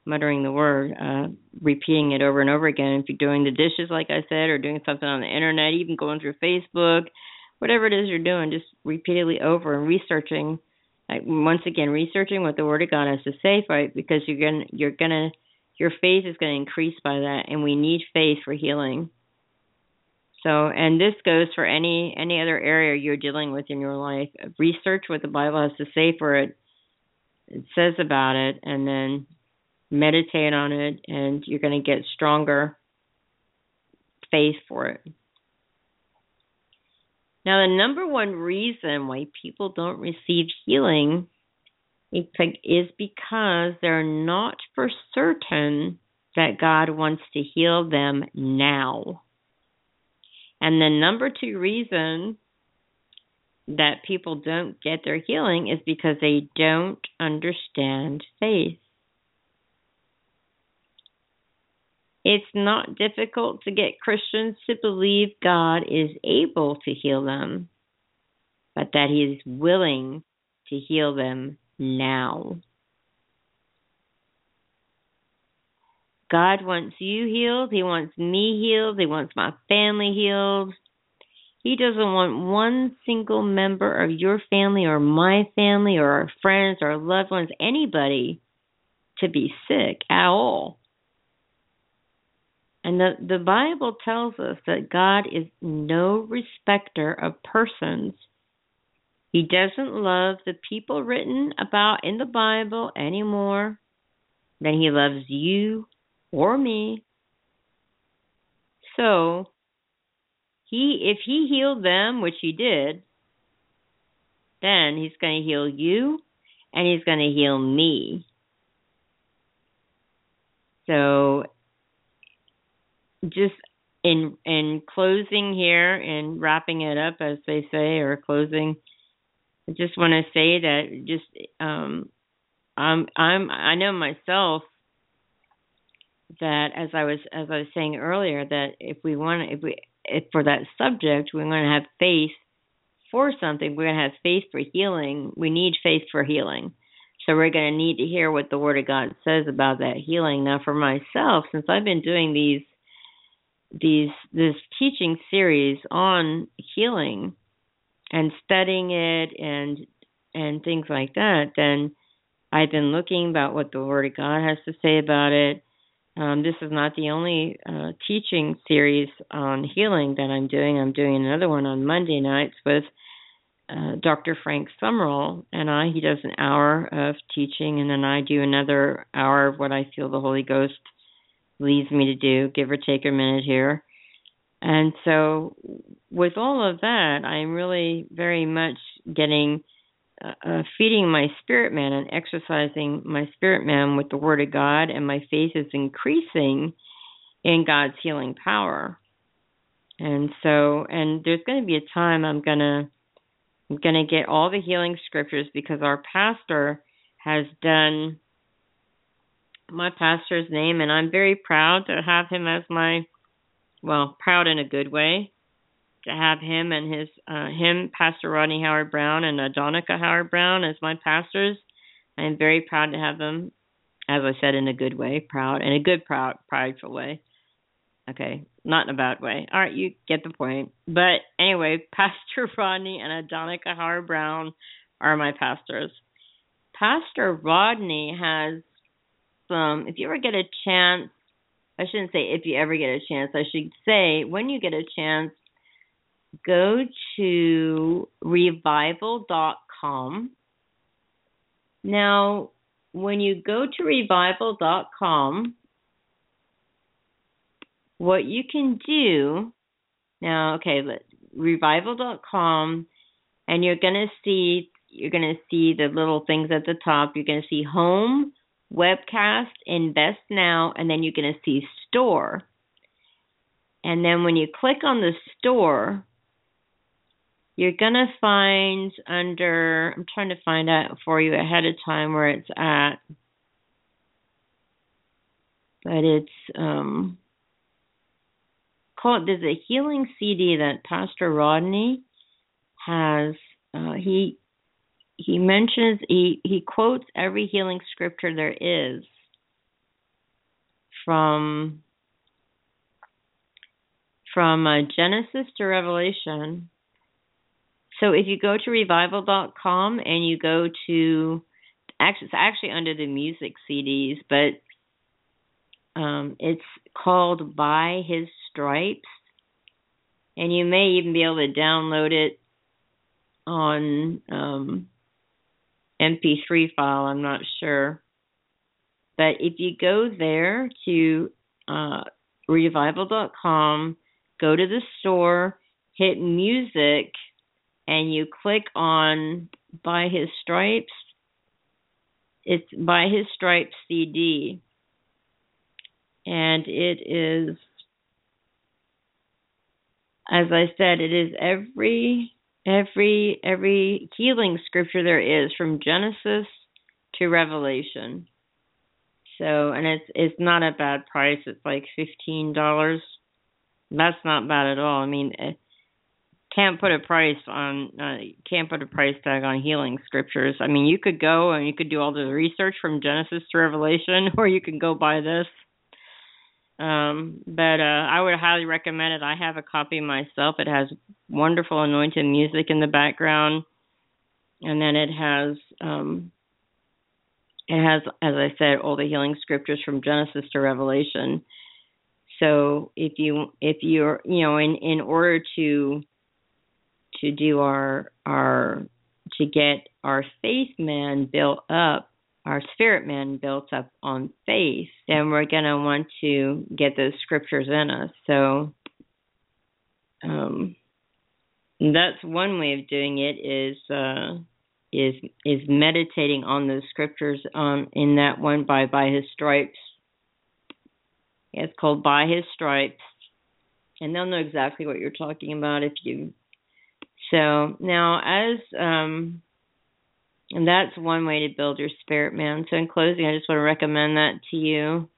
A: muttering the word, uh, repeating it over and over again. If you're doing the dishes, like I said, or doing something on the internet, even going through Facebook, whatever it is you're doing, just repeatedly over and researching. Like, once again, researching what the Word of God has to say, right? Because you're gonna, you're gonna, your faith is to increase by that, and we need faith for healing. So, and this goes for any any other area you're dealing with in your life. Research what the Bible has to say for it. It says about it, and then meditate on it, and you're going to get stronger faith for it. Now, the number one reason why people don't receive healing is because they're not for certain that God wants to heal them now. And the number two reason that people don't get their healing is because they don't understand faith. It's not difficult to get Christians to believe God is able to heal them, but that He is willing to heal them now. God wants you healed. He wants me healed. He wants my family healed. He doesn't want one single member of your family or my family or our friends or loved ones, anybody, to be sick at all. And the, the Bible tells us that God is no respecter of persons. He doesn't love the people written about in the Bible any more than he loves you or me. So, he if he healed them, which he did, then he's going to heal you and he's going to heal me. so just in in closing here and wrapping it up as they say or closing I just want to say that just um I'm I'm I know myself that as I was as I was saying earlier that if we want if we if for that subject we're going to have faith for something we're going to have faith for healing. We need faith for healing. So we're going to need to hear what the word of God says about that healing. Now for myself since I've been doing these these this teaching series on healing and studying it and and things like that then I've been looking about what the word of God has to say about it um, this is not the only uh, teaching series on healing that I'm doing. I'm doing another one on Monday nights with uh, Dr. Frank Summerall and I. He does an hour of teaching, and then I do another hour of what I feel the Holy Ghost leads me to do, give or take a minute here. And so, with all of that, I'm really very much getting uh, uh, feeding my spirit man and exercising my spirit man with the word of God, and my faith is increasing in God's healing power. And so, and there's going to be a time I'm going to I'm going to get all the healing scriptures because our pastor has done my pastor's name, and I'm very proud to have him as my well, proud in a good way to have him and his uh, him, Pastor Rodney Howard-Browne, and uh, Donica Howard-Browne as my pastors. I am very proud to have them, as I said, in a good way, proud, in a good, proud, prideful way. Okay, not in a bad way. All right, you get the point. But anyway, Pastor Rodney and Adonica Howard-Browne are my pastors. Pastor Rodney has some, if you ever get a chance, I shouldn't say if you ever get a chance, I should say when you get a chance, go to revival.com. Now, when you go to revival.com, what you can do now, okay, let, revival.com, and you're to see you're to see the little things at the top. You're to see home, webcast, invest now, and then you're to see store. And then when you click on the store, you're to find under, I'm trying to find out for you ahead of time where it's at. But it's um, called, there's a healing CD that Pastor Rodney has. Uh, he he mentions he he quotes every healing scripture there is from from uh, Genesis to Revelation so if you go to revival.com and you go to actually it's actually under the music CDs, but um, it's called By His Stripes, and you may even be able to download it on um, MP3 file. I'm not sure, but if you go there to uh, revival.com, go to the store, hit music and you click on By His Stripes, it's By His Stripes CD. And it is, as I said, it is every every every healing scripture there is from Genesis to Revelation. So, and it's it's not a bad price. It's like fifteen dollars. That's not bad at all. I mean, eh, can't put a price on uh, can't put a price tag on healing scriptures. I mean, you could go and you could do all the research from Genesis to Revelation, or you can go buy this. Um, but uh, I would highly recommend it. I have a copy myself. It has wonderful anointed music in the background, and then it has um, it has, as I said, all the healing scriptures from Genesis to Revelation. So if you if you're you know in in order to to do our our to get our faith man built up, our spirit man built up on faith, then we're going to want to get those scriptures in us. So um, that's one way of doing it is uh, is is meditating on those scriptures on in that one by by his stripes It's called By His Stripes. And they'll know exactly what you're talking about if you. So now, as um, and that's one way to build your spirit man. So in closing, I just want to recommend that to you.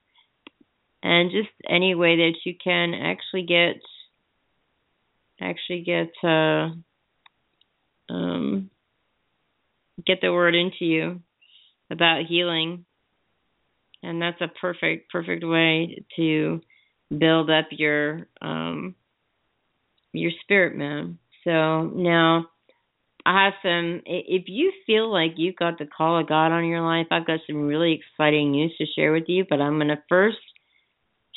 A: And just any way that you can actually get actually get uh um get the word into you about healing. And that's a perfect perfect way to build up your um your spirit man. So now Awesome. If you feel like you've got the call of God on your life, I've got some really exciting news to share with you. But I'm going to first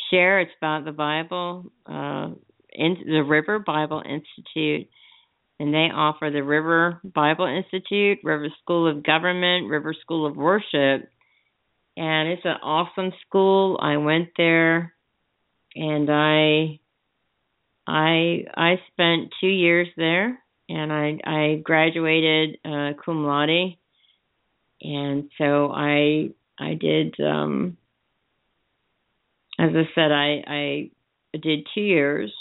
A: share it's about the Bible, uh, in the River Bible Institute, and they offer the River Bible Institute, River School of Government, River School of Worship, and it's an awesome school. I went there, and I, I, I spent two years there and I I graduated uh, cum laude, and so I I did um, as I said I I did two years,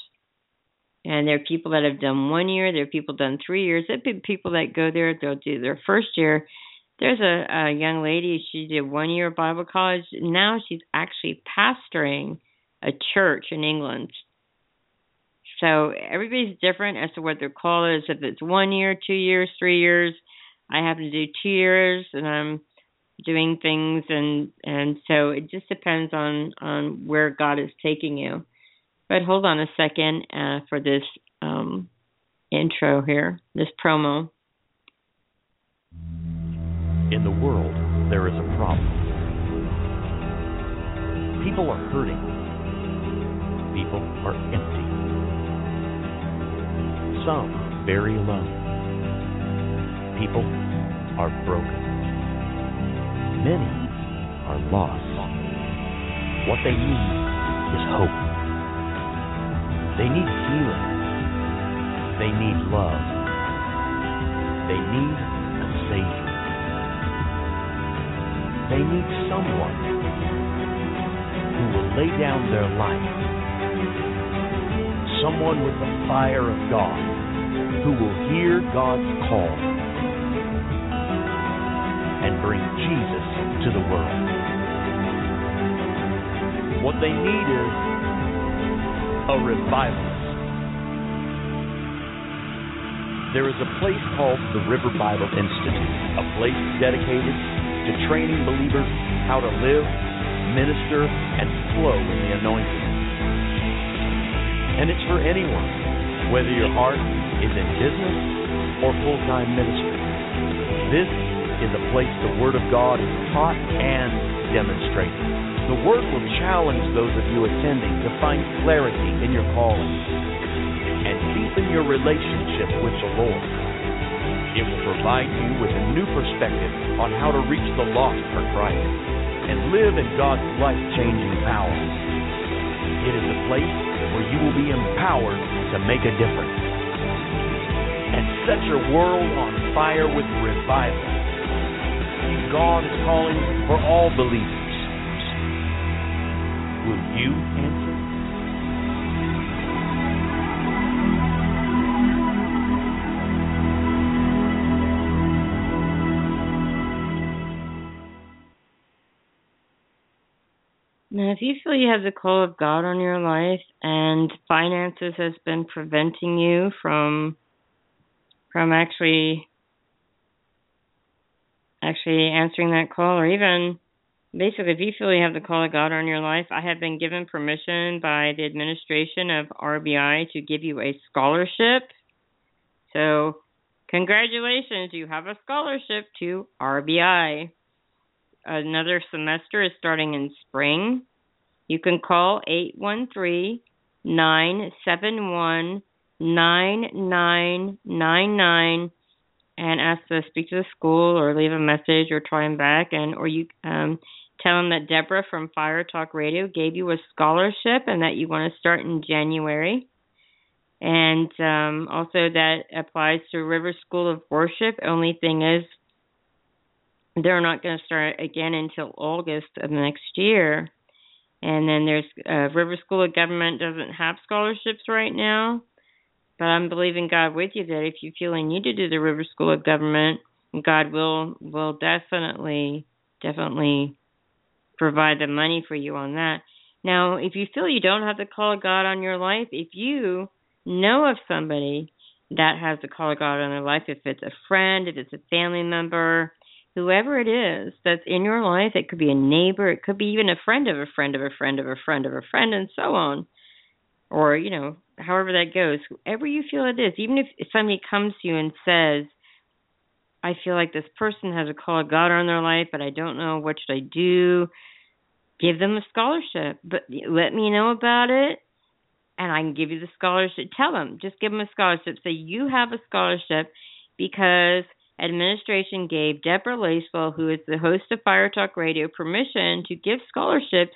A: and there are people that have done one year. There are people done three years. There are people that go there they'll do their first year. There's a, a young lady. She did one year of Bible college. Now she's actually pastoring a church in England. So everybody's different as to what their call is. If it's one year, two years, three years, I happen to do two years, and I'm doing things, and and so it just depends on on where God is taking you. But hold on a second uh, for this um, intro here, this promo.
B: In the world, there is a problem. People are hurting. People are empty some very alone. People are broken. Many are lost. What they need is hope. They need healing. They need love. They need a Savior. They need someone who will lay down their life. Someone with the fire of God who will hear God's call and bring Jesus to the world. What they need is a revivalist. There is a place called the River Bible Institute, a place dedicated to training believers how to live, minister, and flow in the anointing. And it's for anyone, whether your heart is in business or full time ministry. This is a place the Word of God is taught and demonstrated. The Word will challenge those of you attending to find clarity in your calling and deepen your relationship with the Lord. It will provide you with a new perspective on how to reach the lost for Christ and live in God's life changing power. It is a place where you will be empowered to make a difference and set your world on fire with revival. God is calling for all believers. Will you answer?
A: If you feel you have the call of God on your life and finances has been preventing you from from actually actually answering that call or even basically if you feel you have the call of God on your life, I have been given permission by the administration of RBI to give you a scholarship. So congratulations, you have a scholarship to RBI. Another semester is starting in spring. You can call 813 971 9999 and ask to speak to the school or leave a message or try them back and or you um tell them that Deborah from Fire Talk Radio gave you a scholarship and that you want to start in January. And um also that applies to River School of Worship. Only thing is they're not going to start again until August of next year. And then there's uh, River School of Government doesn't have scholarships right now, but I'm believing God with you that if you feel you need to do the River School of Government, God will will definitely definitely provide the money for you on that. Now, if you feel you don't have the call of God on your life, if you know of somebody that has the call of God on their life, if it's a friend, if it's a family member, whoever it is that's in your life, it could be a neighbor, it could be even a friend of a friend of a friend of a friend of a friend, and so on. Or, you know, however that goes, whoever you feel it is, even if somebody comes to you and says, I feel like this person has a call of God on their life, but I don't know what should I do. Give them a scholarship, but let me know about it, and I can give you the scholarship. Tell them, just give them a scholarship. Say you have a scholarship because administration gave Deborah Lacewell, who is the host of Fire Talk Radio, permission to give scholarships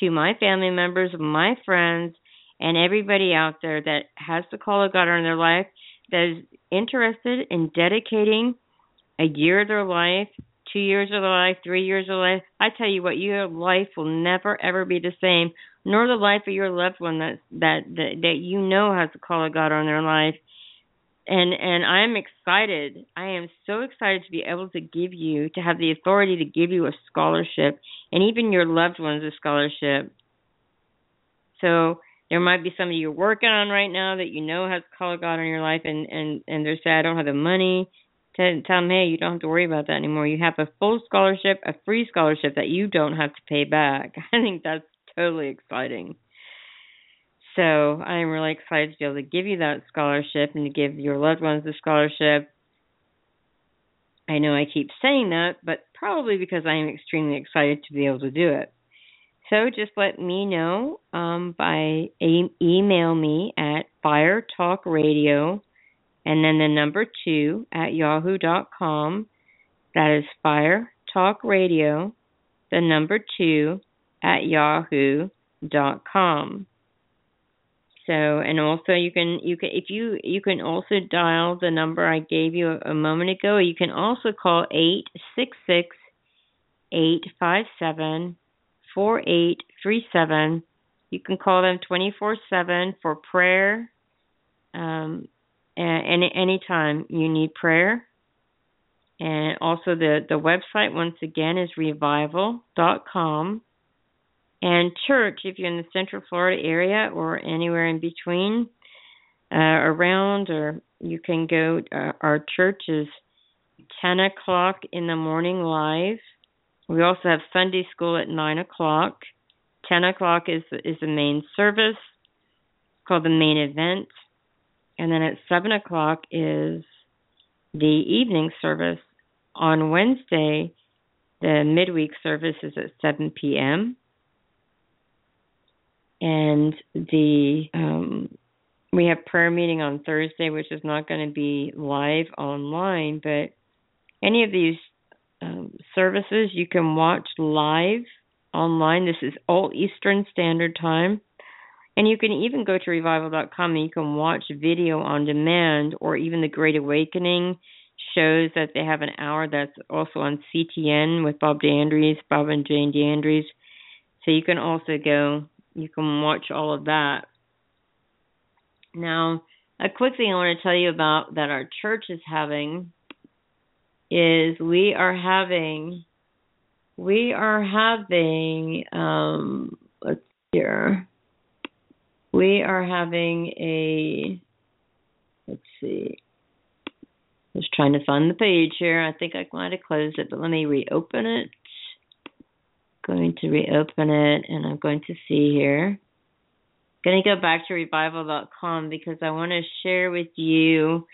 A: to my family members, my friends, and everybody out there that has the call of God on their life that is interested in dedicating a year of their life, two years of their life, three years of life. I tell you what, your life will never ever be the same, nor the life of your loved one that that that, that you know has the call of God on their life. And and I'm excited. I am so excited to be able to give you to have the authority to give you a scholarship and even your loved ones a scholarship. So there might be somebody you're working on right now that you know has call of God on your life and and and they're saying I don't have the money to tell them, hey, you don't have to worry about that anymore. You have a full scholarship, a free scholarship that you don't have to pay back. I think that's totally exciting. So I'm really excited to be able to give you that scholarship and to give your loved ones the scholarship. I know I keep saying that, but probably because I am extremely excited to be able to do it. So just let me know um, by e- email me at firetalkradio and then the number two at yahoo.com. That is Fire Talk Radio, the number two at yahoo.com. So, and also you can you can if you you can also dial the number I gave you a, a moment ago. You can also call eight six six eight five seven four eight three seven. You can call them twenty four seven for prayer. Um, any anytime you need prayer. And also the the website once again is revival.com. And church, if you're in the Central Florida area or anywhere in between, uh, around, or you can go. Uh, our church is 10 o'clock in the morning live. We also have Sunday school at 9 o'clock. 10 o'clock is is the main service called the main event. And then at 7 o'clock is the evening service. On Wednesday, the midweek service is at 7 p.m. And the um, we have prayer meeting on Thursday, which is not going to be live online, but any of these um, services you can watch live online. This is all Eastern Standard Time. And you can even go to revival.com and you can watch video on demand or even the Great Awakening shows that they have an hour that's also on CTN with Bob D'Andrea, Bob and Jane D'Andrea. So you can also go, you can watch all of that. Now, a quick thing I want to tell you about that our church is having is we are having we are having um let's see here. We are having a let's see. Just trying to find the page here. I think i might have closed it but let me reopen it going to reopen it and i'm going to see here. I'm going to go back to revival.com because i want to share with you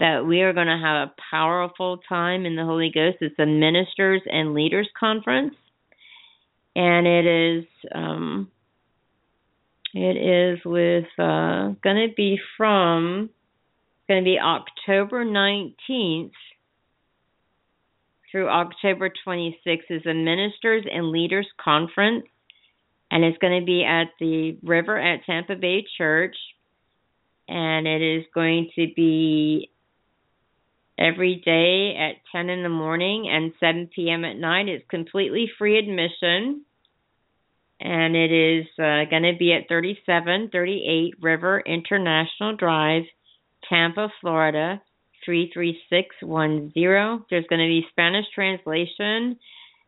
A: that we are going to have a powerful time in the holy ghost. It's a ministers and leaders conference and it is um it is with uh, going to be from going to be October 19th through October 26th is a Ministers and Leaders Conference, and it's going to be at the River at Tampa Bay Church, and it is going to be every day at 10 in the morning and 7 p.m. at night. It's completely free admission. and it is uh, going to be at 3738 River International Drive, Tampa, Florida 33610. There's going to be Spanish translation.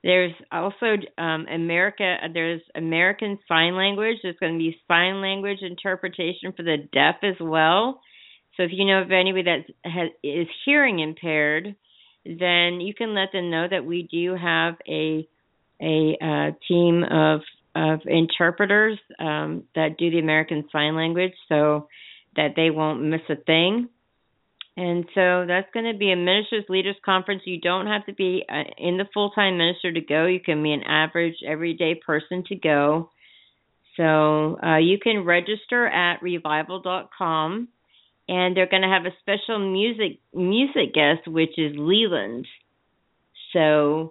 A: There's also um, America. There's American Sign Language. There's going to be sign language interpretation for the deaf as well. So if you know of anybody that is hearing impaired, then you can let them know that we do have a a uh, team of of interpreters um, that do the American Sign Language, so that they won't miss a thing. And so that's going to be a ministers leaders conference. You don't have to be uh, in the full time minister to go. You can be an average everyday person to go. So uh, you can register at revival.com, and they're going to have a special music music guest, which is Leeland. So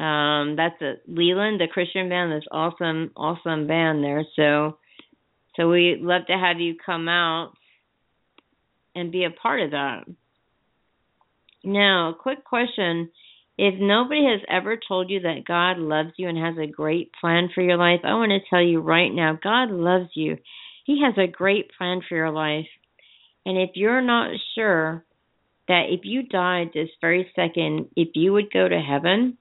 A: um, that's a Leeland, the Christian band. This awesome, awesome band there. So, so we love to have you come out and be a part of that. Now, quick question. If nobody has ever told you that God loves you and has a great plan for your life, I want to tell you right now God loves you. He has a great plan for your life. And if you're not sure that if you died this very second, if you would go to heaven,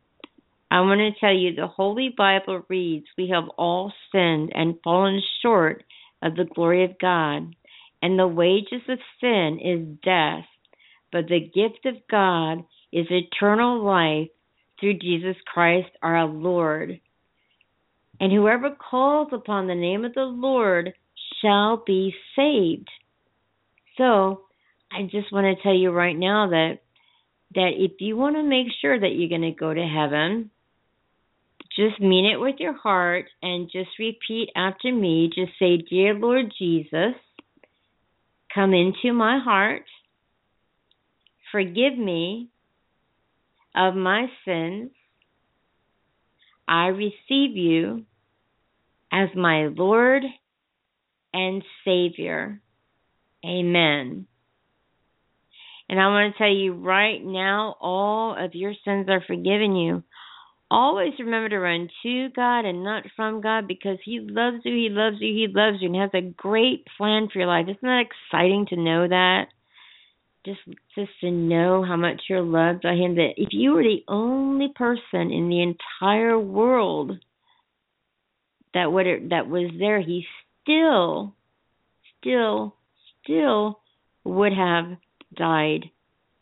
A: I want to tell you the Holy Bible reads, We have all sinned and fallen short of the glory of God and the wages of sin is death, but the gift of God is eternal life through Jesus Christ our Lord. And whoever calls upon the name of the Lord shall be saved. So, I just want to tell you right now that that if you want to make sure that you're going to go to heaven, just mean it with your heart and just repeat after me. Just say, Dear Lord Jesus, Come into my heart. Forgive me of my sins. I receive you as my Lord and Savior. Amen. And I want to tell you right now, all of your sins are forgiven you. Always remember to run to God and not from God because He loves you, He loves you, He loves you, and has a great plan for your life. Isn't that exciting to know that? Just just to know how much you're loved by Him. That if you were the only person in the entire world that would that was there, He still, still, still would have died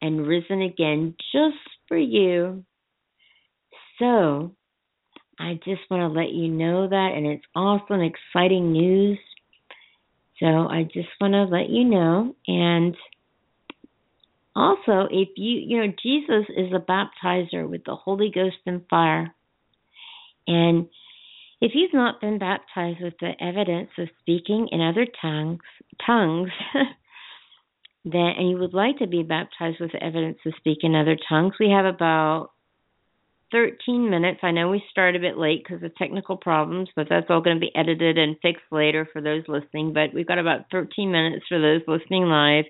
A: and risen again just for you so I just want to let you know that, and it's awesome, exciting news. So I just want to let you know. And also, if you, you know, Jesus is a baptizer with the Holy Ghost and fire. And if you've not been baptized with the evidence of speaking in other tongues, tongues, then and you would like to be baptized with the evidence of speaking in other tongues, we have about 13 minutes. I know we started a bit late because of technical problems, but that's all going to be edited and fixed later for those listening. But we've got about 13 minutes for those listening live.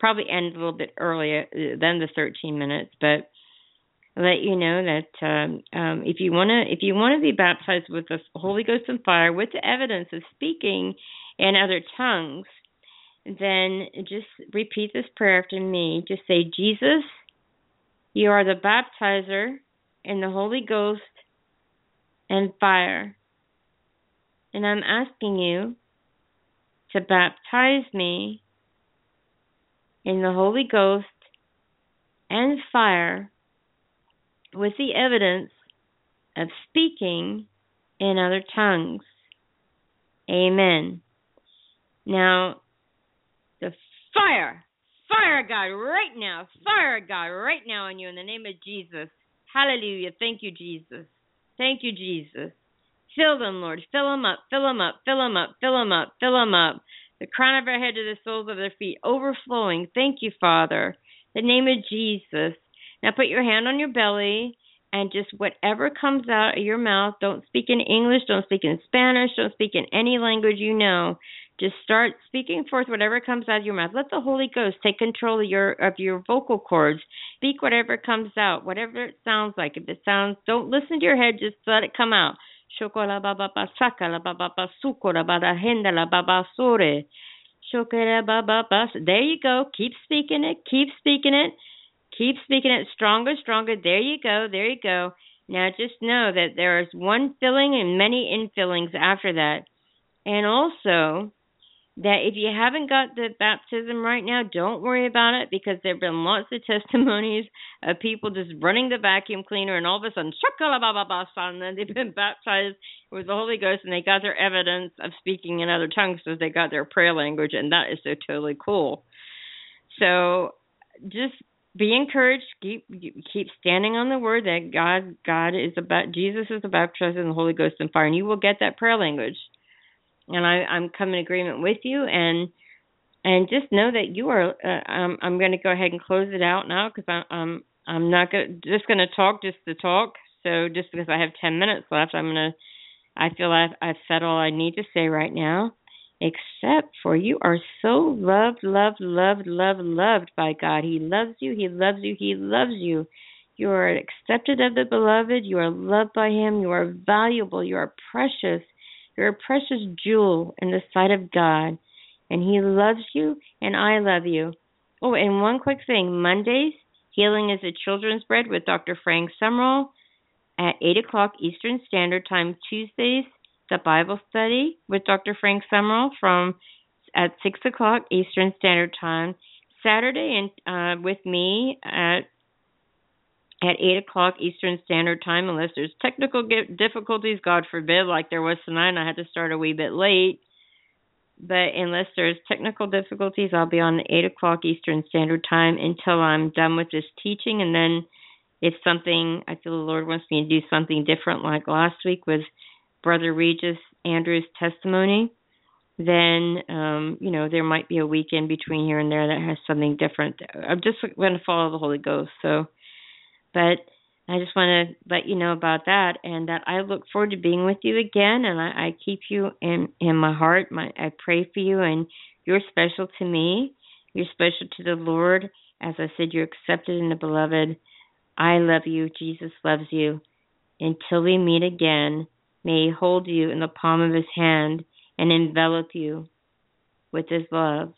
A: Probably end a little bit earlier uh, than the 13 minutes, but let you know that um, um, if you want to if you want to be baptized with the Holy Ghost and fire with the evidence of speaking in other tongues, then just repeat this prayer after me. Just say, Jesus, you are the baptizer in the Holy Ghost and fire. And I'm asking you to baptize me in the Holy Ghost and fire with the evidence of speaking in other tongues. Amen. Now, the fire, fire God right now, fire God right now on you in the name of Jesus. Hallelujah. Thank you, Jesus. Thank you, Jesus. Fill them, Lord. Fill them up, fill them up, fill them up, fill them up, fill them up. The crown of our head to the soles of their feet, overflowing. Thank you, Father. The name of Jesus. Now put your hand on your belly and just whatever comes out of your mouth, don't speak in English, don't speak in Spanish, don't speak in any language you know. Just start speaking forth whatever comes out of your mouth. Let the Holy Ghost take control of your of your vocal cords. Speak whatever comes out, whatever it sounds like. If it sounds, don't listen to your head. Just let it come out. Shokola baba la baba henda la baba sore. Baba bas. There you go. Keep speaking it. Keep speaking it. Keep speaking it. Stronger, stronger. There you go. There you go. Now just know that there is one filling and many infillings after that. And also, that if you haven't got the baptism right now, don't worry about it because there have been lots of testimonies of people just running the vacuum cleaner and all of a sudden, and then they've been baptized with the Holy Ghost and they got their evidence of speaking in other tongues because they got their prayer language, and that is so totally cool. So just be encouraged. Keep keep standing on the word that God God is about Jesus is about baptizing the Holy Ghost and fire, and you will get that prayer language and I, I'm coming in agreement with you and and just know that you are. Uh, um, I'm going to go ahead and close it out now because I'm I'm I'm not go- just going to talk just to talk. So just because I have ten minutes left, I'm going to. I feel I've I've said all I need to say right now, except for you are so loved, loved, loved, loved, loved by God. He loves you. He loves you. He loves you. You are accepted of the beloved. You are loved by Him. You are valuable. You are precious. You're a precious jewel in the sight of God, and He loves you, and I love you. Oh, and one quick thing Mondays, Healing is a Children's Bread with Dr. Frank Summerall at 8 o'clock Eastern Standard Time. Tuesdays, the Bible study with Dr. Frank Summerall from at 6 o'clock Eastern Standard Time. Saturday and uh, with me at at 8 o'clock Eastern Standard Time, unless there's technical difficulties, God forbid, like there was tonight, and I had to start a wee bit late. But unless there's technical difficulties, I'll be on 8 o'clock Eastern Standard Time until I'm done with this teaching. And then if something, I feel the Lord wants me to do something different, like last week with Brother Regis Andrew's testimony, then, um, you know, there might be a weekend between here and there that has something different. I'm just going to follow the Holy Ghost. So, but I just want to let you know about that, and that I look forward to being with you again. And I, I keep you in in my heart. My, I pray for you, and you're special to me. You're special to the Lord. As I said, you're accepted in the beloved. I love you. Jesus loves you. Until we meet again, may He hold you in the palm of His hand and envelop you with His love.